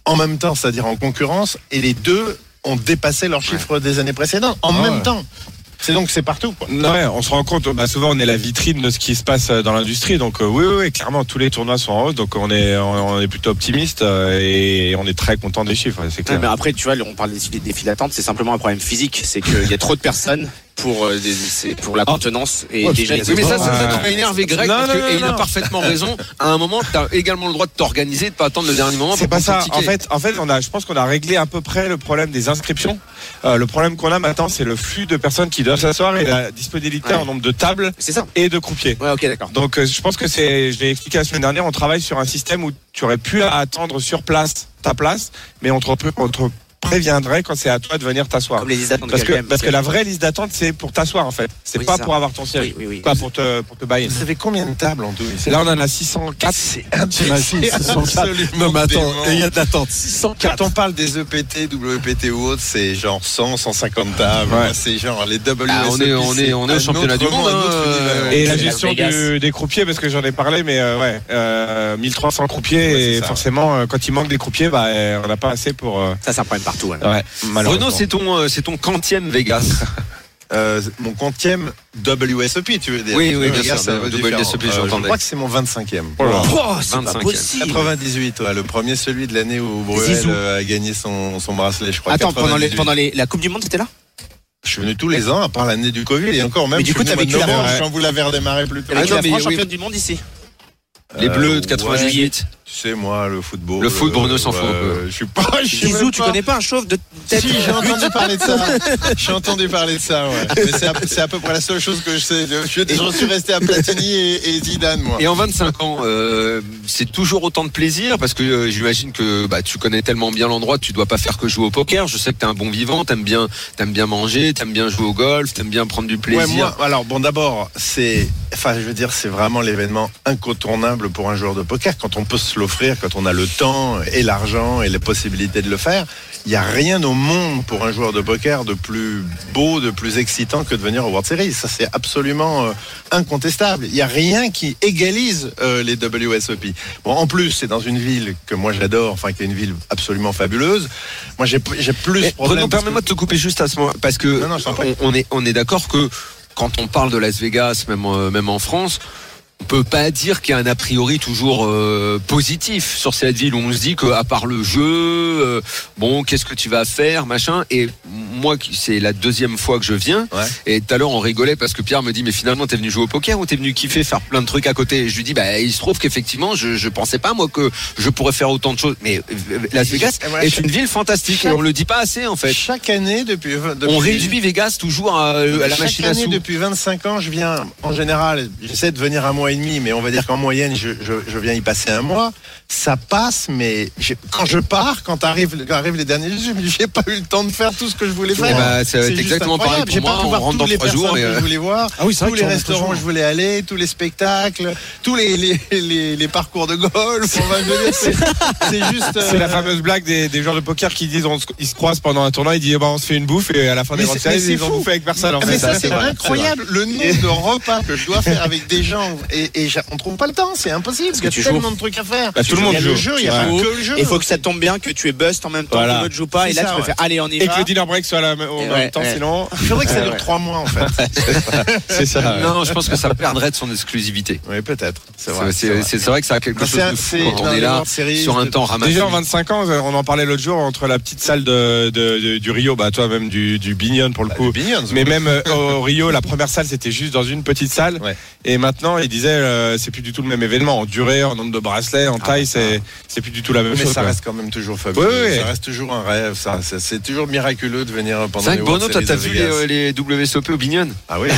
en même temps, c'est-à-dire en concurrence, et les deux ont dépassé leurs chiffres des années précédentes, en Ah même ouais. temps. C'est donc c'est partout. Quoi. Ouais, on se rend compte, bah, souvent on est la vitrine de ce qui se passe euh, dans l'industrie. Donc euh, oui, oui, oui, clairement, tous les tournois sont en hausse. Donc on est, on, est plutôt optimiste euh, et on est très content des chiffres, c'est Ouais, clair. mais après, tu vois, on parle des, des files d'attente, c'est simplement un problème physique. C'est qu'il y a trop de personnes pour, euh, des- c'est pour la contenance. Et Ouais, déjà, Oui, mais ça, Ouais. ça, ça doit énerver Greg, Non, parce que, non, et il a parfaitement raison. À un moment, tu as également le droit de t'organiser, de pas attendre le dernier moment. C'est pas ça. En fait, en fait, on a, je pense qu'on a réglé à peu près le problème des inscriptions. Euh, le problème qu'on a maintenant, c'est le flux de personnes qui doivent s'asseoir et la disponibilité Ouais. en nombre de tables C'est ça. et de croupiers. Ouais, ok, d'accord. Donc euh, je pense que c'est, je l'ai expliqué la semaine dernière, on travaille sur un système où tu aurais pu attendre sur place ta place, mais on te, on te préviendrai quand c'est à toi de venir t'asseoir. Comme les listes d'attente de Parce que, parce que la vraie liste d'attente, c'est pour t'asseoir en fait. C'est Oui, pas ça. pour avoir ton siège. Oui, oui, oui. Pas pour te, pour te bailler. Vous savez combien de tables en tout? Là, on en a 604. T'imagines, C'est 604. absolument Non, mais attends, il y a de l'attente. 604. Quand on parle des E EPT, WPT ou autres, c'est genre 100, 150 tables. Ouais. C'est genre les WSOP. Ah, on est- on est- on est au championnat du monde, hein. Et la gestion du- des croupiers, parce que j'en ai parlé, mais euh, ouais, euh, 1300 croupiers, Ouais, c'est et ça. forcément, euh, quand il manque des croupiers, bah, euh, on n'a pas assez pour. euh, Ça, c'est un problème partout. hein. ouais. Renaud, c'est ton, euh, c'est ton quantième Vegas. Euh, mon quantième WSOP, tu veux dire Oui, oui, bien Vegas, sûr, dire WSOP. Euh, j'entendais. Je crois que c'est mon 25e. Oh. Oh, c'est pas 25e. possible. 98, ouais, le premier, celui de l'année où Bruel euh, a gagné son, son bracelet, je crois. Attends, pendant, les, 98. pendant les, la Coupe du Monde, c'était là? Je suis venu tous les ans, à part l'année du Covid, et encore même. Mais du je coup, suis t'as venu vécu la- quand vous l'avez redémarré plus tôt. Avec non, la mais France oui. championne du monde ici. Les Bleus de ouais. 98. Tu sais, moi, le football. Le foot, Bruno s'en fout un peu. Je suis pas. je suis Zizou, tu connais pas un chauve de tête Si, j'ai entendu parler de ça. J'ai entendu parler de ça, ouais. Mais c'est à, peu près la seule chose que je sais. Je, je- je suis resté à Platini et, et Zidane, moi. Et en 25 ans, euh, c'est toujours autant de plaisir parce que euh, j'imagine que bah, tu connais tellement bien l'endroit, tu dois pas faire que jouer au poker. Je sais que t'es un bon vivant, t'aimes bien, t'aimes bien manger, t'aimes bien jouer au golf, t'aimes bien prendre du plaisir. Ouais, moi, alors bon, d'abord, c'est, enfin, je veux dire, c'est vraiment l'événement incontournable pour un joueur de poker quand on peut se l'offrir, quand on a le temps et l'argent et les possibilités de le faire. Il n'y a rien au monde pour un joueur de poker de plus beau, de plus excitant que de venir au World Series. Ça, c'est absolument euh, incontestable. Il n'y a rien qui égalise euh, les WSOP. Bon, en plus, c'est dans une ville que moi j'adore, enfin, qui est une ville absolument fabuleuse. Moi, j'ai, plus Mais parce permets-moi de te couper juste à ce moment parce que Non, non, on, on est, on est d'accord que quand on parle de Las Vegas, même, euh, même en France, peut pas dire qu'il y a un a priori toujours euh, positif sur cette ville où on se dit que à part le jeu, euh, bon, qu'est-ce que tu vas faire, machin. Et moi, c'est la deuxième fois que je viens. Ouais. Et tout à l'heure, on rigolait parce que Pierre me dit, mais finalement, t'es venu jouer au poker ou t'es venu kiffer, faire plein de trucs à côté? Et je lui dis, bah, il se trouve qu'effectivement, je, je pensais pas moi que je pourrais faire autant de choses. Mais euh, Las Vegas Et voilà, est chaque- une ville fantastique et chaque- on le dit pas assez en fait. Chaque année, depuis, depuis On réduit Vegas toujours à, à la Chaque machine à année, sous. depuis 25 ans, je viens, en général, j'essaie de venir un mois et demi, mais on va dire qu'en moyenne, je, je, je viens y passer un mois. Ça passe, mais quand je pars, quand arrivent quand arrivent les derniers jours, je pas eu le temps de faire tout ce que je voulais faire. ça va C'est exactement pareil pour moi. pas pu On voir rentre dans les trois jours et, que euh, je voulais voir, Ah oui, tous que les restaurants où je voulais aller, tous les spectacles, tous les, les, les, les parcours de golf. C'est la euh, fameuse blague des, des joueurs de poker qui disent on se, ils se croisent pendant un tournoi, ils disent bah, on se fait une bouffe et à la fin des grandes séries ils ont fou. bouffé avec personne en fait. mais ça, c'est incroyable. Le nombre de repas que je dois faire avec des gens et, et on trouve pas le temps. C'est impossible. Parce que qu'il y tu a tellement de trucs à faire. Bah, tout le monde il y a le joue. jeu, il y a Ouais. que le jeu. Il faut que ça tombe bien, que tu es bust en même temps, Voilà. que l'autre joue pas, et là ça, tu peux ouais. faire allez on y Et va. que le dinner break soit là, Et même ouais, temps, ouais. sinon. Il faudrait que ça dure ouais. trois mois en fait. C'est ça. ouais. Non, je pense que ça perdrait de son exclusivité. Oui, peut-être. C'est vrai. que ça a quelque Bah, chose de fou quand on est là sur un temps ramassé. Déjà en 25 ans, on en parlait l'autre jour entre la petite salle du Rio, bah toi même du, du Bignon pour le coup. Binions. Mais même euh, au Rio, la première salle c'était juste dans une petite salle. Et maintenant, il disait euh, c'est plus du tout le même événement en durée, en nombre de bracelets, en taille, c'est c'est plus du tout la même Mais chose. ça quoi. reste quand même toujours fabuleux. Ça reste toujours un rêve. Ça, ça- c'est toujours miraculeux de venir pendant les Bruno, toi, t'as vu les, euh, WSOP au Bignon Ah oui,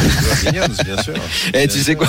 bien sûr. Eh, tu sais quoi?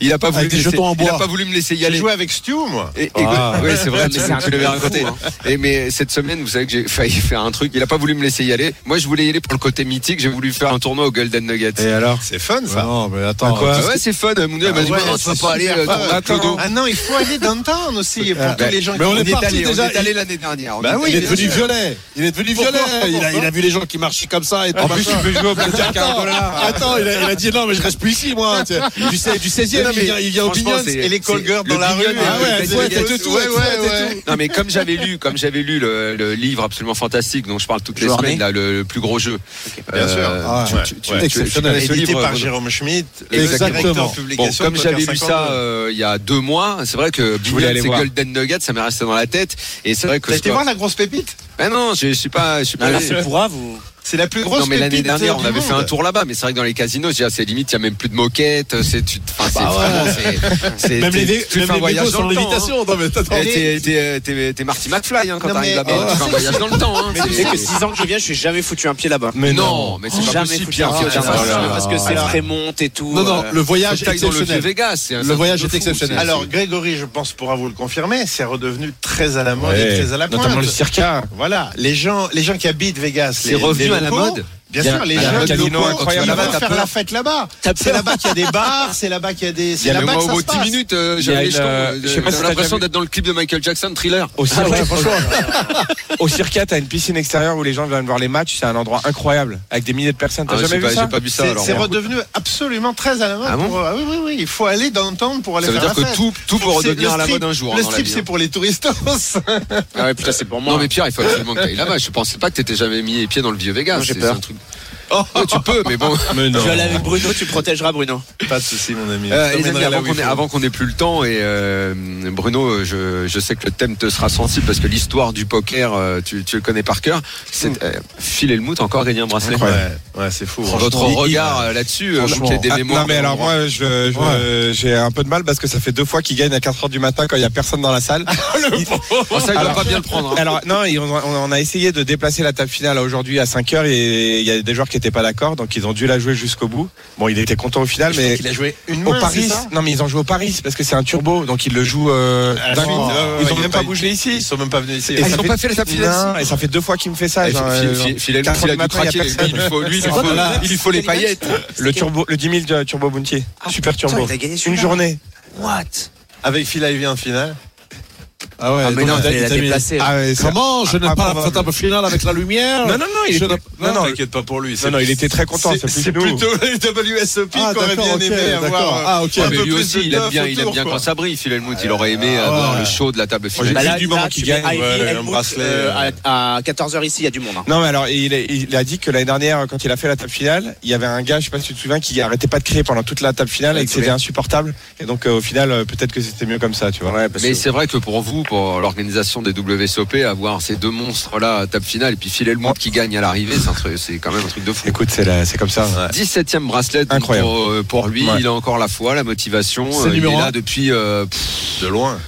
Il a pas voulu, Avec des me laisser- jetons en il a bois. pas voulu me laisser y J'ai aller. joué avec Stu, moi. Et, et- Ah. c'est vrai, Mais c'est un raconté. hein. Et mais cette semaine, vous savez que j'ai failli faire un truc. Il a pas voulu me laisser y aller. Moi, je voulais y aller pour le côté mythique. J'ai voulu faire un tournoi au Golden Nuggets. Et alors? C'est fun, ça. Non, mais attends. quoi? Ah ouais, c'est fun. M'a dit, bah non, tu vas pas aller euh, dans clodo. Ah non, il faut aller downtown aussi pour tous les gens mais on qui est On est parti allé, on déjà. est allé l'année dernière. Bah oui, Il est devenu violet. Il est devenu violet. Il a, il a vu les gens qui marchaient comme ça et tout. En plus, tu peux jouer au blackjack à un Attends, dollar. attends, il a, il a dit non, mais je reste plus ici, moi. Tu sais, Du, sais- du 16e, Non, il vient, il vient au franchement, Bignon. c'est- et les le dans la rue. euh, Ah ouais, elle tout, Ouais, ouais, ouais. Non mais comme j'avais lu, comme j'avais lu le, le livre absolument fantastique dont je parle toutes les Journée. semaines, là, le, le plus gros jeu. Bien sûr. Ah, tu, tu- tu- tu- tu Exceptionnel. connais ce Édité livre, par Bruno Jérôme Schmitt, Exactement. directeur Bon, publication. comme de j'avais lu ça 52. euh, il y a deux mois, c'est vrai que Je voulais Bignon aller c'est voir. Golden Nugget, ça m'est resté dans la tête. Et c'est vrai que T'as été voir la grosse pépite? Ben non, je, je suis pas, je suis pas. C'est la plus grosse. Non, mais l'année dernière, on avait fait un tour là-bas, mais c'est vrai que dans les casinos, c'est limite, il n'y a même plus de moquettes. C'est tu... Ah même les, tu fais un voyage dans le temps. Hein. Eh, euh, t'es Marty McFly hein, quand t'arrives là-bas. Tu un voyage dans le temps. Hein, que 6 ans que je viens, je suis jamais foutu un pied là-bas. Mais non, mais c'est. Parce que c'est très et tout. Non, non, euh, le voyage est exceptionnel. Vegas, le voyage est exceptionnel. Alors, Grégory, je pense pourra vous le confirmer, c'est redevenu très à la mode très à la pointe. Notamment le. Voilà, les gens, les gens qui habitent Vegas, à la mode Bien sûr, les jeunes locaux, vont faire la fête là-bas. C'est là-bas qu'il y a des bars, c'est là-bas qu'il y a des. C'est là-bas que ça se passe. 10 minutes, j'avais l'impression d'être dans le clip de Michael Jackson, Thriller. Ah Au Au Circa, t'as une piscine extérieure où les gens viennent voir les matchs. C'est un endroit incroyable avec des milliers de personnes. T'as ah jamais vu ça J'ai pas vu ça. C'est redevenu absolument très à la mode. Ah euh, oui, oui, oui. Il faut aller dans le temps pour aller faire la fête. Ça veut dire que tout peut redevenir à la mode un jour. Le hein, strip, c'est hein. pour les touristes. Ah ouais, putain, c'est pour moi. Non mais Pierre, il faut absolument que t'ailles là-bas. Je pensais pas que t'étais jamais mis les pieds dans le vieux Vegas. Oh, tu peux, mais bon. Mais non. Je vais aller avec Bruno, tu protégeras Bruno. Pas de souci, mon ami. Avant qu'on qu n'ait plus le temps, et euh, Bruno, je, je, sais que le thème te sera sensible parce que l'histoire du poker, euh, tu, tu, le connais par cœur. C'est hmm. euh, filer le mout, encore gagner un bracelet. Ouais, ouais c'est fou. Votre regard là-dessus, j'ai des ah, mémoires. non, mais alors moi, j'ai un peu de mal parce que ça fait deux fois qu'il gagne à 4h du matin quand il n'y a personne dans la salle. Ah, le oh, ça, il alors, doit pas bien le prendre. Hein. Alors, non, on a, on a essayé de déplacer la table finale aujourd'hui à 5h et il y a des joueurs qui étaient pas d'accord, donc ils ont dû la jouer jusqu'au bout. Bon, il était content au final, mais il a joué une au Paris. Non, mais ils ont joué au Paris parce que c'est un turbo, donc ils le jouent. Euh, ils n'ont même pas, bougé ici. Ils sont même pas venus ici. Et Et ça fait deux fois qu'il me fait ça. Il faut lui, faut les paillettes. Le turbo, le 10 000 euh, turbo Bounty, super turbo. Une journée. What? Avec Phil Ivey en finale. Ah ouais, ah mais non, il l'a déplacé. Ah ouais, Comment Je ne parle pas de finale avec la lumière. Non, non, non, il était... non, non, t'inquiète pas pour lui. Non, non, il était très content. C'est plutôt les WSOP qu'on aurait bien aimé avoir. Euh, ah, ok. Ah, mais lui aussi, il aime bien, il aime bien quand ça brille, Phil Elmout. Il aurait aimé ah, avoir le show de la table finale. Bah, là, du moment qu'il gagne, euh, bracelet. Euh, à 14h ici, il y a du monde. Hein. Non, mais alors, il a dit que l'année dernière, quand il a fait la table finale, il y avait un gars, je ne sais pas si tu te souviens, qui arrêtait pas de crier pendant toute la table finale et que c'était insupportable. Et donc, au final, peut-être que c'était mieux comme ça, tu vois. Mais c'est vrai que pour vous, l'organisation des WSOP, avoir ces deux monstres-là à table finale et puis filer le monde qui gagne à l'arrivée, c'est quand même un truc de fou. Écoute, c'est comme ça. Ouais. 17ème bracelet Incroyable. Pour, euh, lui, il a encore la foi, la motivation. Est euh, il est là depuis. Euh, de loin.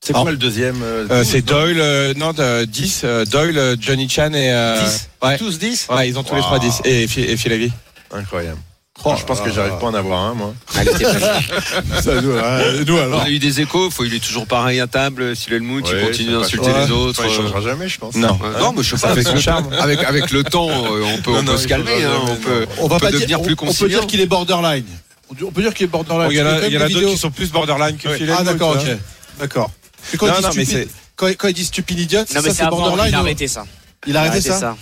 C'est quoi le deuxième euh, C'est Doyle, non, 10. Doyle, Johnny Chan et. 10. Tous 10 ils ont tous les trois 10. Et, et, et Incroyable. Oh je pense que j'arrive pas à en avoir un, moi. Ah, Allez, hein, nous, alors. On a eu des échos, il est toujours pareil à table. S'il est le mood, il continue d'insulter les autres. Enfin, il euh. changera jamais, je pense. Non, hein non mais je sais pas. Avec son charme. Avec, le temps, euh, on peut, se calmer. Hein, on peut, peut pas devenir dire, plus conciliant. On peut dire qu'il est borderline. On peut dire qu'il est borderline. Il y en a, d'autres qui sont plus borderline que Philippe. Ah, d'accord, ok. D'accord. Quand, il dit stupide idiote, c'est borderline. Il a arrêté ça. Il a arrêté ça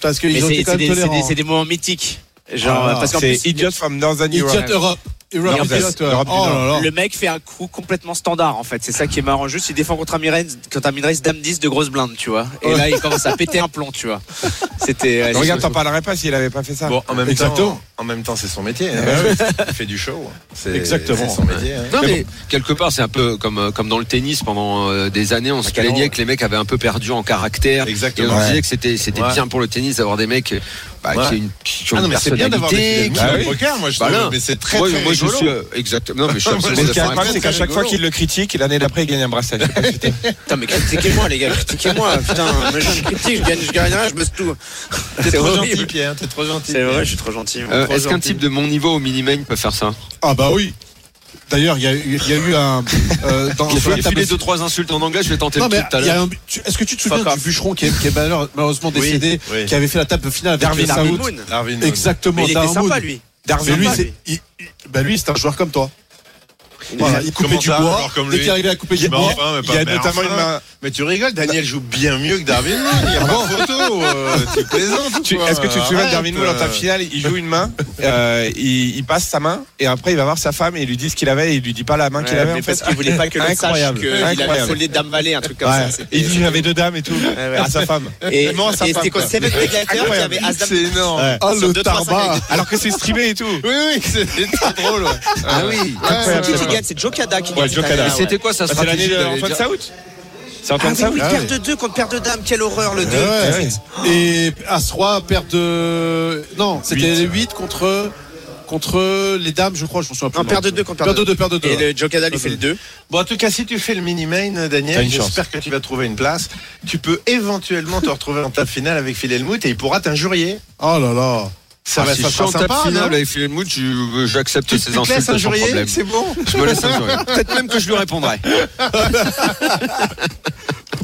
Parce que c'est des moments mythiques. Genre, ah, parce qu'en plus, Idiot from Northern Idiot Europe. Le mec fait un coup complètement standard en fait. C'est ça qui est marrant. Juste, il défend contre Amirez, contre Amirez Dame 10 de grosse blinde, tu vois. Et là, il commence à péter un plomb, tu vois. C'était. Regarde, t'en parlerais pas s'il avait pas fait ça. Bon, en même temps, en même temps, c'est son métier. Hein. Ah il fait du show. Exactement. Son métier. Hein. Non, mais, quelque part, c'est un peu comme euh, comme dans le tennis pendant euh, des années, on se plaignait que les mecs avaient un peu perdu en caractère. Exactement. Et on se disait que c'était c'était bien pour le tennis d'avoir des mecs euh, bah, ouais. une question ah non, mais de ah personnalité. Moi je bah trouve, mais c'est très, moi, très moi, je suis euh, exactement. Non, mais je suis c'est qu'à chaque fois qu'il le critique, l'année d'après, il gagne un bracelet. putain, mais critiquez-moi, les gars, critiquez-moi. Putain, mais je critique, je gagne, je gagne rien, je bosse tout. T'es trop gentil, Pierre, t'es trop gentil. C'est vrai, je suis trop gentil. Euh, est-ce qu'un type de mon niveau au minimum peut faire ça? Ah bah oui. D'ailleurs, il y, y, a eu un. Euh, dans, il a deux trois insultes en anglais. Je vais tenter le tout à l'heure. Est-ce que tu te souviens Fuck du bûcheron qui est, malheureusement décédé, qui avait fait la table finale avec Darwin, Darwin Exactement. Il était Darwin. sympa lui. Darwin mais lui, c'est, bah lui, c'est un joueur comme toi. Voilà, il coupait du bois. Dès qu'il arrivait à couper du bois, il y a notamment une hein. main. Mais tu rigoles, Daniel joue bien mieux que Darwin Il y a pas ah photo. Euh, tu plaisantes. Est-ce que tu te souviens de Darwin dans ta finale Il joue une main, euh, il passe sa main et après il va voir sa femme et il lui dit ce qu'il avait et il lui dit pas la main qu'il avait. En Parce qu'il voulait pas que l'autre sache qu'il avait foldé Dame Vallée, un truc comme ça. Il dit j'avais deux dames et tout à sa femme. Et c'était quoi 7 Dégateur qui avait As C'est énorme. Oh le tarbat. Alors que c'est streamé et tout. Oui, oui, c'est trop drôle. Ah oui. Ouais, gagne. Joe cette Cada. année, Et c'était quoi sa Bah, c'est l'année de d'aller Antoine dire- Saout C'est Ah Antoine oui, Ah paire oui. de 2 contre paire de dames, quelle horreur le 2. Ouais, ouais. Et As-Roi, perte de. Non, c'était les 8 contre. Contre les dames, je crois, je m'en souviens plus. Non, paire de 2 contre Paire de 2, paire de 2. Et le Jokada lui fait le 2. Bon, en tout cas, si tu fais le mini-main, Daniel, j'espère que tu vas trouver une place. Tu peux éventuellement te retrouver en table finale avec Phil Helmut et il pourra t'injurier. Oh là là. Ça Ah, va si ça je suis en sera table sympa, finale avec Phil Mood, j'accepte Tu ses te laisses insultes sans injurier, problème. c'est bon Je me laisse injurier. Peut-être même que je lui répondrai.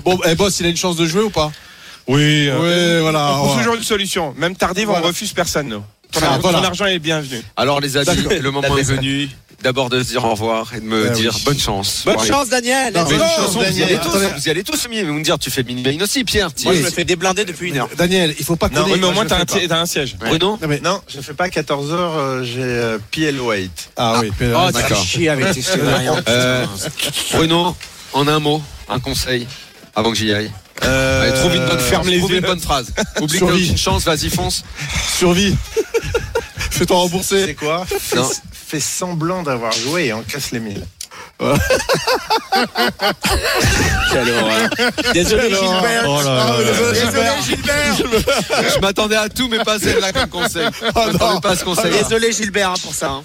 Bon, eh, boss, il a une chance de jouer ou pas? Oui. Ouais, voilà. On trouve ouais. toujours une solution. Même tardive, Voilà. on refuse personne, nous. Ton, Ah, ton voilà. argent est bienvenu. Alors les amis, le moment est venu d'abord de se dire au revoir et de me Ouais, dire oui. bonne chance. Bonne Ouais. chance, Daniel. Une toute chance, façon, vous y Daniel. allez tous, Attendez. vous y allez tous, mais vous me dire tu fais mini main aussi, Pierre. Moi, je me fais déblinder depuis une heure. Daniel, il faut pas Non, mais au moi, moins, t'as un, siège. Bruno Non, mais- Non, je fais pas à 14h, j'ai euh, PL White. Ah oui, mais- Ah, t'as d'accord. chier avec tes scénarios. Euh, Bruno, en un mot, un conseil avant que j'y aille. Euh, Allez, trouve une bonne ferme les trouve yeux. une bonne phrase. Oublie que aucune chance, vas-y fonce. survie. Fais-toi rembourser. C'est quoi? Non. Fais semblant d'avoir joué et en casse les mille. Quelle horreur. Désolé, Gilbert. Oh là là là là. Désolé, Gilbert. Je m'attendais à tout, mais pas celle-là comme conseil. Je m'attendais pas à ce conseil. Désolé, Gilbert, hein, pour ça. hein.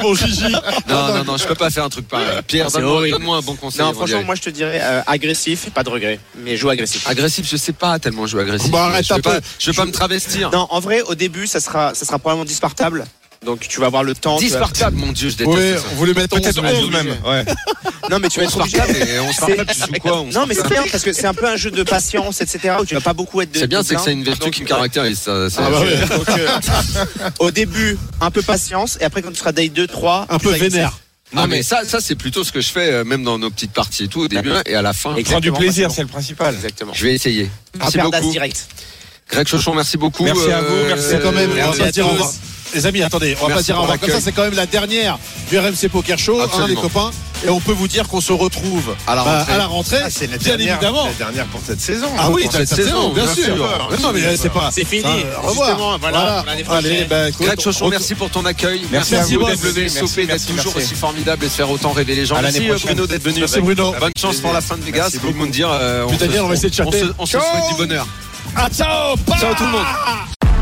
Bon, Gigi. Non, non, non, je peux pas faire un truc pareil. Pierre, C'est donne-moi horrible. donne-moi un bon conseil. Non, franchement, moi, je te dirais euh, agressif pas de regret. Mais joue agressif. Agressif, je sais pas tellement jouer agressif. Bah, arrête je vais pas, je vais pas me travestir. Non, en vrai, au début, ça sera, ça sera probablement dispartable. Donc, tu vas avoir le temps. tu vas- Dispartable, mon dieu, je déteste on voulait mettre 11 Peut-être 11 même. Ouais. Non, mais tu vas être obligé. Dispartable, et on se rappelle, tu joues quoi on se Non, mais c'est bien parce que c'est un peu un jeu de patience, etc. Où tu vas pas beaucoup être de. C'est bien, c'est que c'est une vertu qui me caractérise. Ça, ça- Ah bah ouais. Donc, euh, au début, un peu patience, et après, quand tu seras day 2, 3. Un peu vénère. Non, mais ça, ça c'est plutôt ce que je fais, euh, même dans nos petites parties et tout, au début et à la fin. Exactement, Prends du plaisir, c'est le principal. Exactement. Je vais essayer. Merci beaucoup. direct. Greg Chochon, merci beaucoup. Merci à vous, merci C'est quand même, on va Merci dire au revoir. Les amis, attendez, on va pas Merci dire au revoir comme ça, c'est quand même la dernière du RMC Poker Show, hein, les copains. Et on peut vous dire qu'on se retrouve À la bah, rentrée. à la rentrée, Ah, c'est la bien dernière, évidemment. la dernière pour cette saison. Ah oui, cette cette saison, bien bien sûr. sûr. Mais Non, mais c'est pas. C'est fini. Ça, Au revoir. Justement, voilà, prochaine. Allez, bah, écoute, Greg Chochon, on- merci pour ton accueil. Merci à vous, beaucoup merci, d'être venu, merci, SOP, d'être merci, toujours merci. aussi formidable et de faire autant rêver les gens. À Merci euh, prochaine. Bruno d'être venu. Merci Bruno. Bonne chance pour la fin de Vegas. Merci Vous me dire. euh, on va essayer de on chatter. se- On se souhaite du bonheur. Ah, ciao Ciao tout le monde.